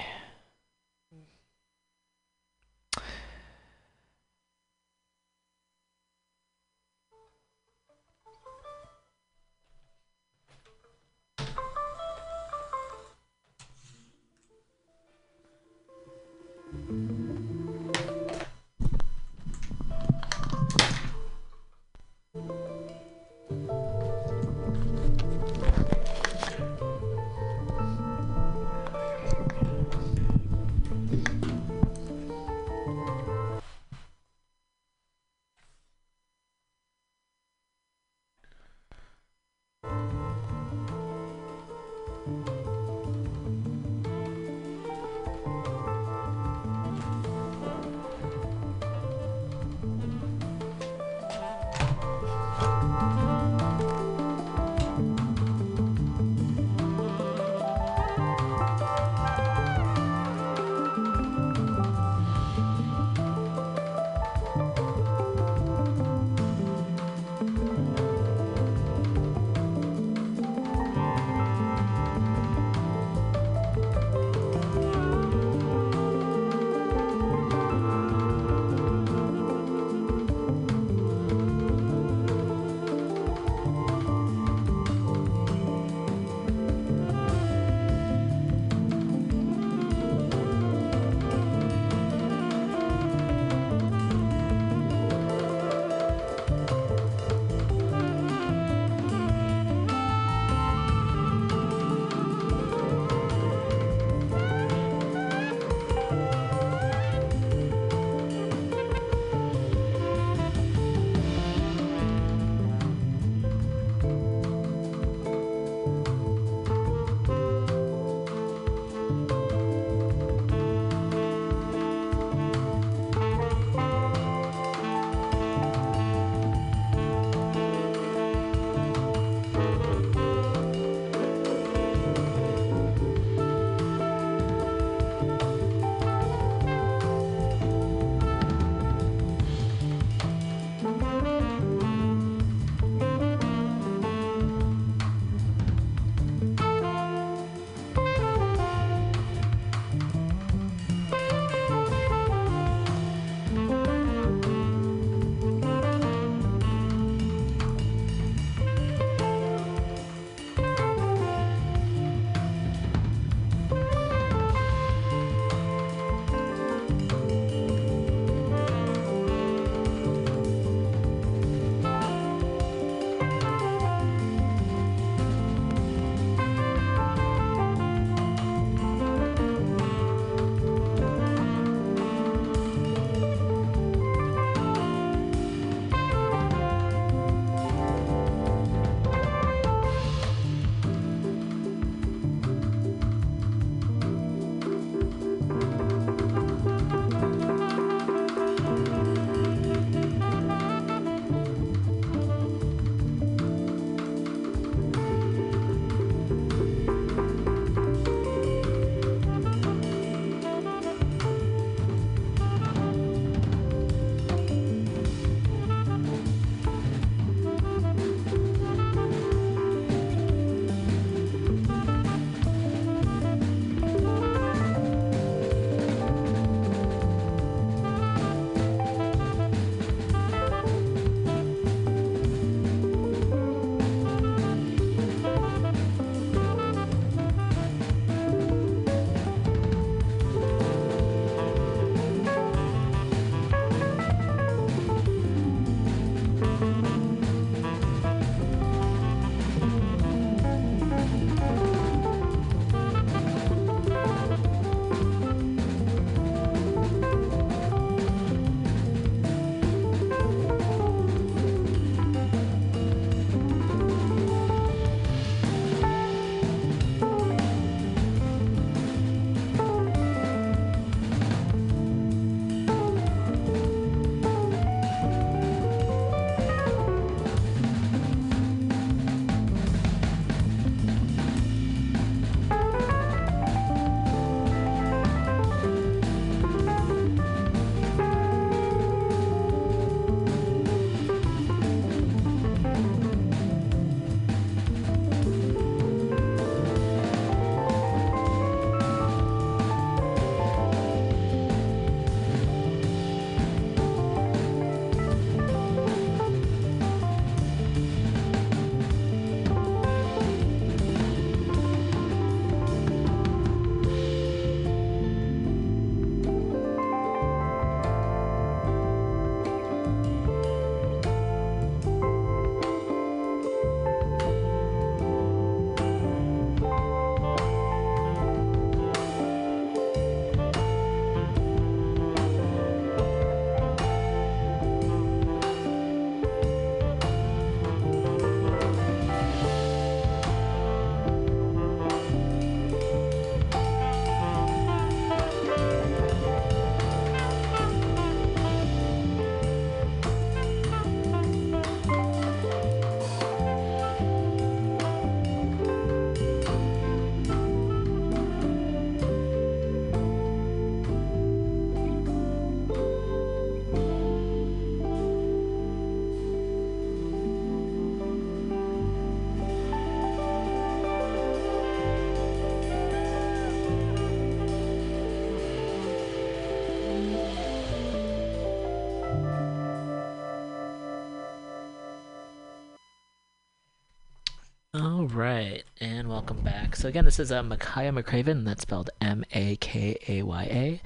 Speaker 3: Right, and welcome back. So again, this is uh, Makaya McCraven. That's spelled M A K A Y A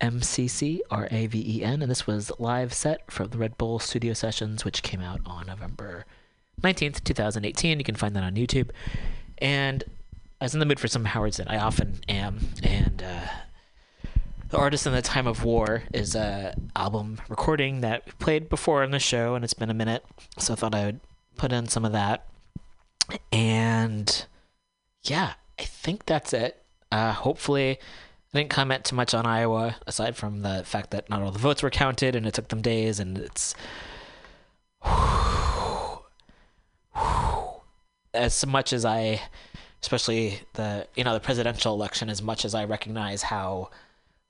Speaker 3: M C C R A V E N, and this was live set from the Red Bull Studio Sessions, which came out on November nineteenth, two thousand eighteen. You can find that on YouTube. And I was in the mood for some Howard Zinn. I often am, and uh, the artist in the time of war is a album recording that we played before on the show, and it's been a minute, so I thought I would put in some of that and yeah, I think that's it. Uh, hopefully, I didn't comment too much on Iowa, aside from the fact that not all the votes were counted and it took them days, and it's as much as I, especially the you know the presidential election, as much as I recognize how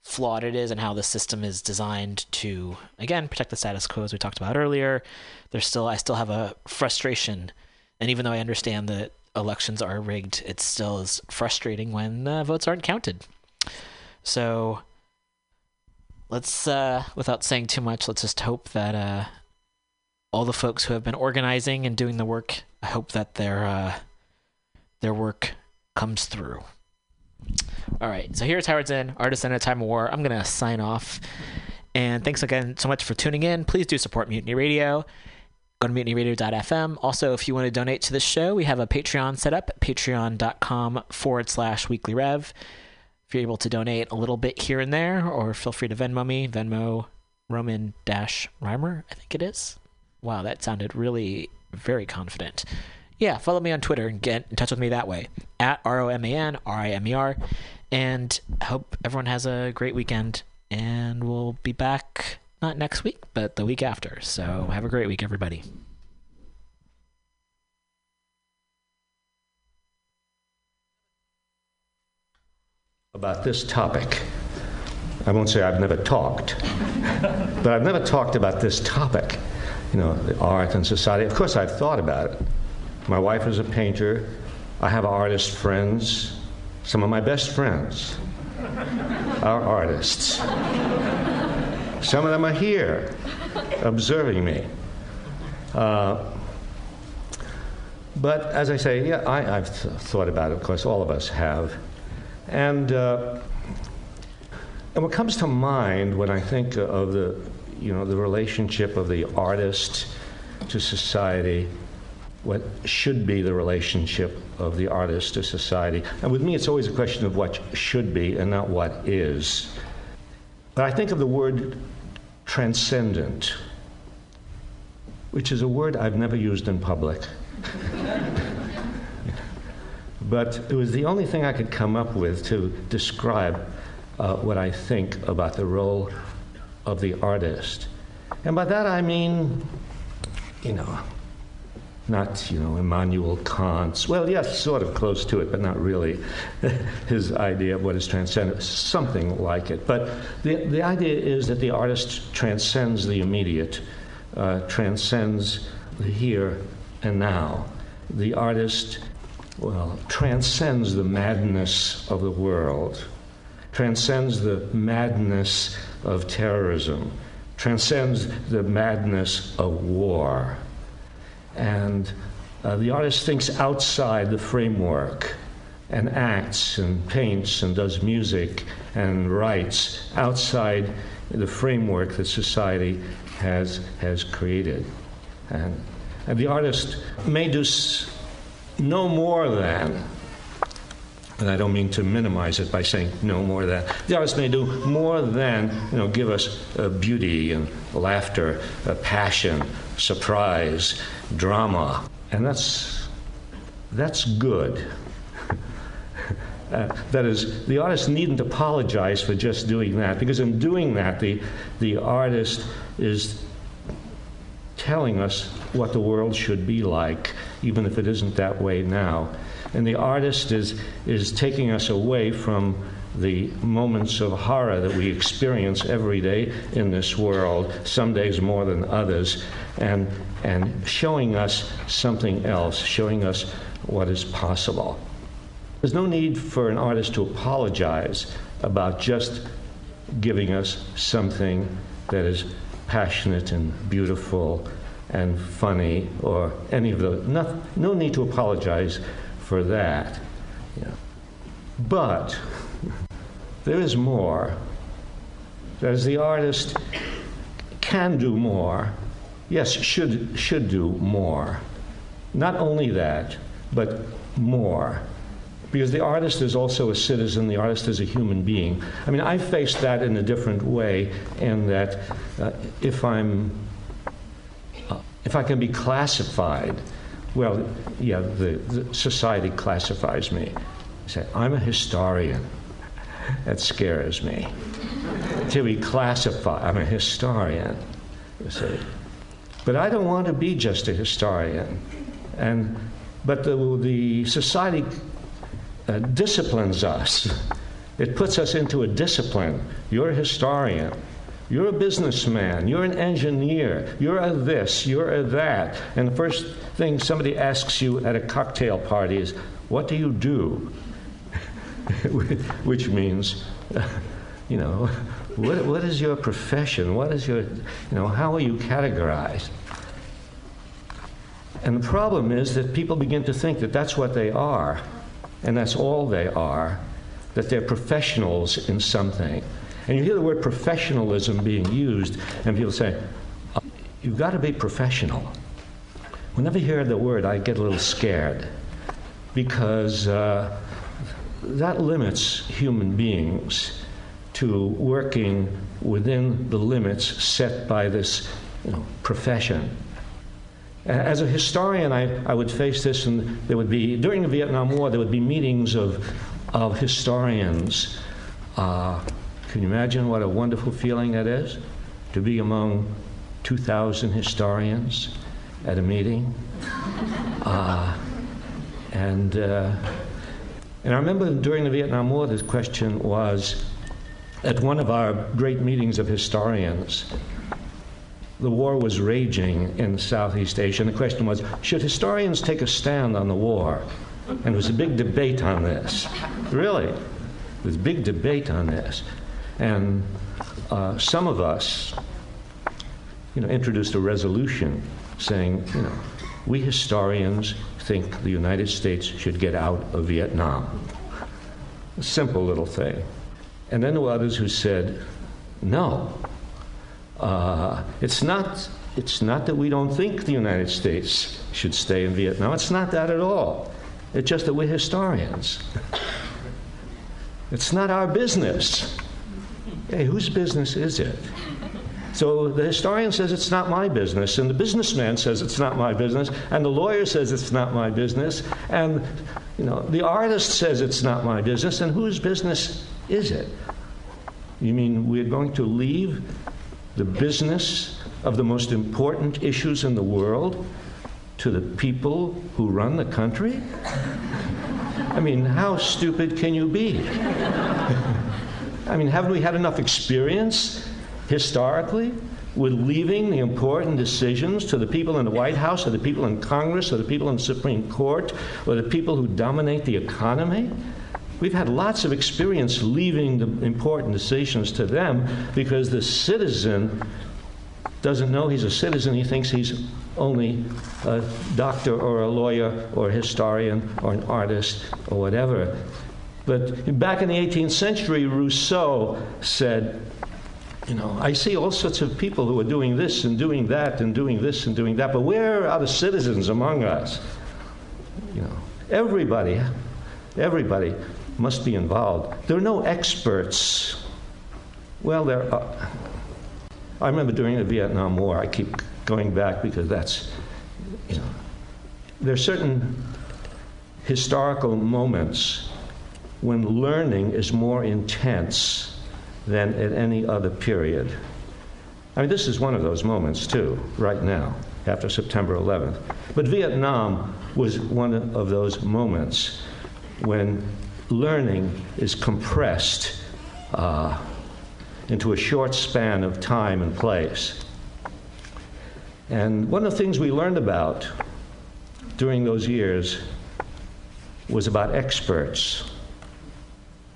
Speaker 3: flawed it is and how the system is designed to again protect the status quo as we talked about earlier there's still i still have a frustration and even though I understand that elections are rigged, it still is frustrating when uh, votes aren't counted. So let's, uh, without saying too much, let's just hope that uh, all the folks who have been organizing and doing the work, I hope that their uh, their work comes through. All right, so here's Howard Zinn, artist in a time of war. I'm gonna sign off, and thanks again so much for tuning in. Please do support Mutiny Radio go to mutinyradio.fm. Also, if you want to donate to the show, we have a Patreon set up at patreon.com forward slash weekly rev. If you're able to donate a little bit here and there, or feel free to Venmo me, Venmo Roman dash Rimer, I think it is. Wow, that sounded really very confident. Yeah, follow me on Twitter and get in touch with me that way at R O M A N R I M E R. And hope everyone has a great weekend. And we'll be back not next week, but the week after. So have a great week, everybody.
Speaker 6: about this topic. I won't say I've never talked, but I've never talked about this topic, you know, the art and society. Of course, I've thought about it. My wife is a painter. I have artist friends. Some of my best friends are artists. Some of them are here observing me. Uh, but as I say, yeah, I, have th- thought about it. Of course, all of us have. And, uh, and what comes to mind when I think of the, you know, the relationship of the artist to society, what should be the relationship of the artist to society. And with me, it's always a question of what should be and not what is. But I think of the word transcendent, which is a word I've never used in public. but it was the only thing I could come up with to describe uh, what I think about the role of the artist. And by that I mean, you know, not, you know, Immanuel Kant's, well, yes, sort of close to it, but not really his idea of what is transcendent, something like it. But the, the idea is that the artist transcends the immediate, uh, transcends the here and now. The artist, well, transcends the madness of the world, transcends the madness of terrorism, transcends the madness of war and uh, the artist thinks outside the framework and acts and paints and does music and writes outside the framework that society has, has created. And, and the artist may do s- no more than, and I don't mean to minimize it by saying no more than, the artist may do more than, you know, give us uh, beauty and laughter, uh, passion, surprise, drama, and that's that's good. Uh, that is, the artist needn't apologize for just doing that, because in doing that, the, the artist is telling us what the world should be like, even if it isn't that way now. And the artist is, is taking us away from the moments of horror that we experience every day in this world, some days more than others, and, and showing us something else, showing us what is possible. There's no need for an artist to apologize about just giving us something that is passionate and beautiful and funny or any of those. No, need to apologize for that. Yeah. But there is more. As the artist can do more, yes, should, should do more. Not only that, but more. Because the artist is also a citizen, the artist is a human being. I mean, I faced that in a different way, in that uh, if I'm, uh, if I can be classified, well, yeah, the, the society classifies me. Say, I'm a historian. That scares me. to be classified, I'm a historian. You see. But I don't want to be just a historian. And, but the, the society uh, disciplines us. It puts us into a discipline. You're a historian. You're a businessman. You're an engineer. You're a this. You're a that. And the first thing somebody asks you at a cocktail party is, What do you do? Which means, you know, what, what is your profession? What is your, you know, how are you categorized? And the problem is that people begin to think that that's what they are, and that's all they are, that they're professionals in something. And you hear the word professionalism being used, and people say, "Oh, You've got to be professional. Whenever I hear the word, I get a little scared because uh, that limits human beings to working within the limits set by this you know, profession. As a historian, I, I would face this, and there would be, during the Vietnam War, there would be meetings of, of historians. Uh, can you imagine what a wonderful feeling that is? To be among 2,000 historians at a meeting. Uh, and, uh, and I remember during the Vietnam War, this question was at one of our great meetings of historians the war was raging in Southeast Asia, and the question was should historians take a stand on the war? And there was a big debate on this. Really, there was a big debate on this. And uh, some of us, you know, introduced a resolution saying, you know, we historians think the United States should get out of Vietnam. A simple little thing. And then there were others who said, no, uh, it's not. It's not that we don't think the United States should stay in Vietnam. It's not that at all. It's just that we're historians. it's not our business. Hey, whose business is it? So the historian says it's not my business, and the businessman says it's not my business, and the lawyer says it's not my business, and you know the artist says it's not my business, and whose business is it? You mean we're going to leave the business of the most important issues in the world to the people who run the country? I mean, how stupid can you be? I mean, haven't we had enough experience historically with leaving the important decisions to the people in the White House or the people in Congress or the people in the Supreme Court or the people who dominate the economy? We've had lots of experience leaving the important decisions to them because the citizen doesn't know he's a citizen. He thinks he's only a doctor or a lawyer or a historian or an artist or whatever. But back in the 18th century, Rousseau said, you know, I see all sorts of people who are doing this and doing that and doing this and doing that, but where are the citizens among us? You know, everybody, everybody must be involved. There are no experts. Well, there are. I remember during the Vietnam War, I keep going back because that's, you know, there are certain historical moments when learning is more intense than at any other period. I mean, this is one of those moments, too, right now, after September 11th. But Vietnam was one of those moments when learning is compressed uh, into a short span of time and place. And one of the things we learned about during those years was about experts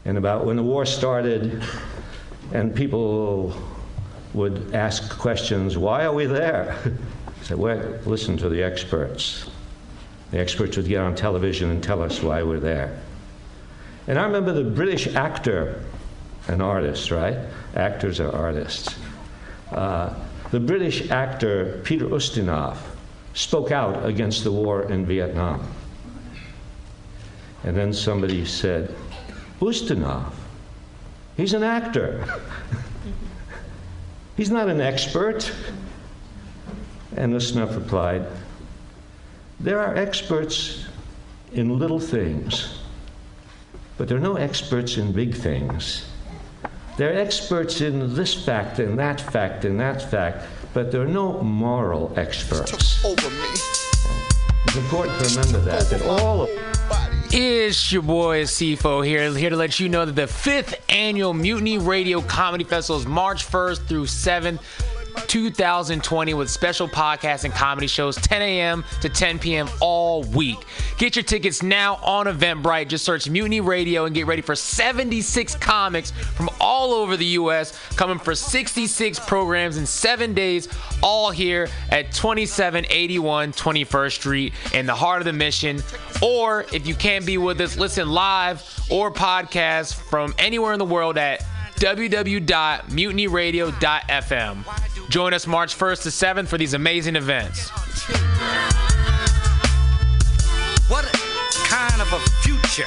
Speaker 6: and about when the war started and people would ask questions why are we there? I said, well, listen to the experts. The experts would get on television and tell us why we're there. And I remember the British actor, an artist, right? Actors are artists. Uh, the British actor Peter Ustinov spoke out against the war in Vietnam. And then somebody said, Ustinov, he's an actor. he's not an expert. And Ustinov replied, There are experts in little things, but there are no experts in big things. They're experts in this fact and that fact and that fact, but there are no moral experts. It's important to remember that, that all of
Speaker 7: It's your boy CFO here, here to let you know that the fifth annual Mutiny Radio Comedy Festival is March 1st through 7th. 2020 with special podcasts and comedy shows 10 a.m. to 10 p.m. all week. Get your tickets now on Eventbrite. Just search Mutiny Radio and get ready for 76 comics from all over the U.S. coming for 66 programs in seven days, all here at 2781 21st Street in the heart of the mission. Or if you can't be with us, listen live or podcast from anywhere in the world at www.mutinyradio.fm. Join us March 1st to 7th for these amazing events.
Speaker 8: What kind of a future?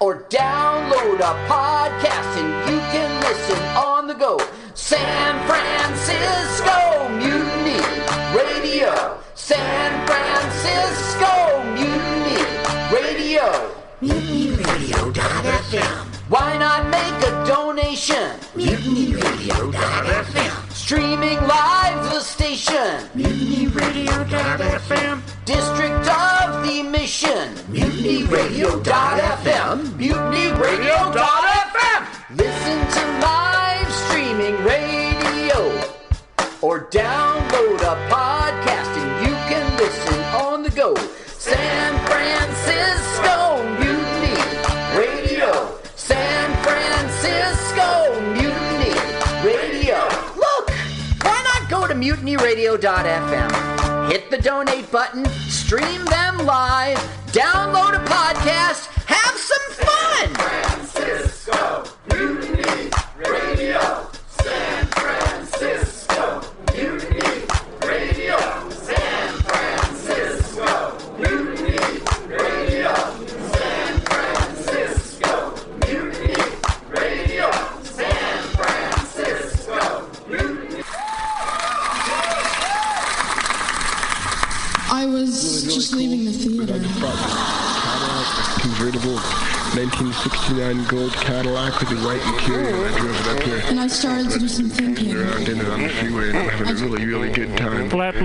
Speaker 9: or download a podcast and you can listen on the go. San Francisco Mutiny Radio. San Francisco Mutiny Radio. MutinyRadio.fm. Why not make a donation? MutinyRadio.fm. Streaming live the station. MutinyRadio.fm. District of the Mission. MutinyRadio.fm. MutinyRadio.fm. Hit the donate button, stream them live, download a podcast,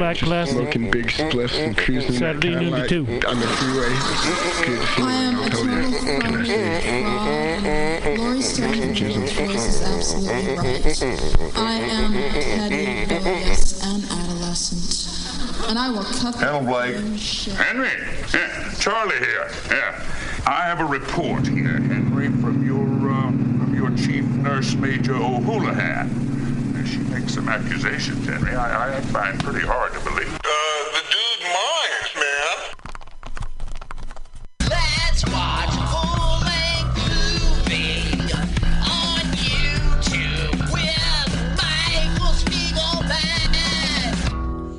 Speaker 10: black
Speaker 11: Just
Speaker 10: classic.
Speaker 11: Smoking big spliffs and cruising
Speaker 10: Saturday noon to two.
Speaker 11: on the freeway. Good to see
Speaker 12: I am
Speaker 11: you.
Speaker 12: a
Speaker 11: I'll tell you. Can I say?
Speaker 12: fraud. Laurie Stone's voice is absolutely right. I am petty, rebellious, and adolescent. And I will cut the
Speaker 13: Hello, Blake.
Speaker 12: shit.
Speaker 13: Henry, yeah, Charlie here. Yeah, I have a report here, Henry, from your um, from your chief nurse, Major O'Houlihan. Uh, She makes some accusations, Henry. I, I find pretty hard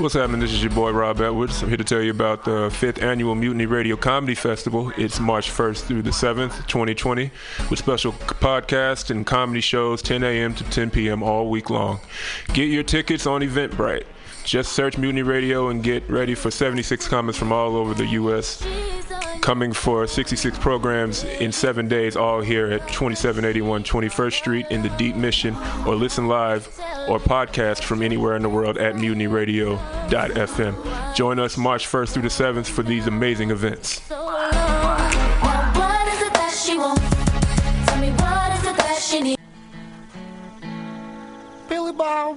Speaker 14: What's happening? This is your boy Rob Edwards. I'm here to tell you about the fifth annual Mutiny Radio Comedy Festival. It's March 1st through the 7th, 2020, with special podcasts and comedy shows 10 a.m. to 10 p.m. all week long. Get your tickets on Eventbrite. Just search Mutiny Radio and get ready for 76 comments from all over the U.S. Coming for 66 programs in seven days, all here at 2781 21st Street in the Deep Mission, or listen live or podcast from anywhere in the world at mutinyradio.fm. Join us March 1st through the 7th for these amazing events.
Speaker 15: What is it that she wants? Tell me what is it that she needs?
Speaker 16: Billy Bob,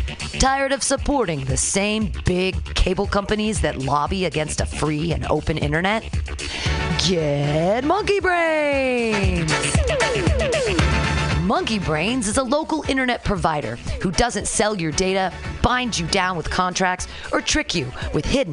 Speaker 17: Tired of supporting the same big cable companies that lobby against a free and open internet? Get Monkey Brains! Monkey Brains is a local internet provider who doesn't sell your data, bind you down with contracts, or trick you with hidden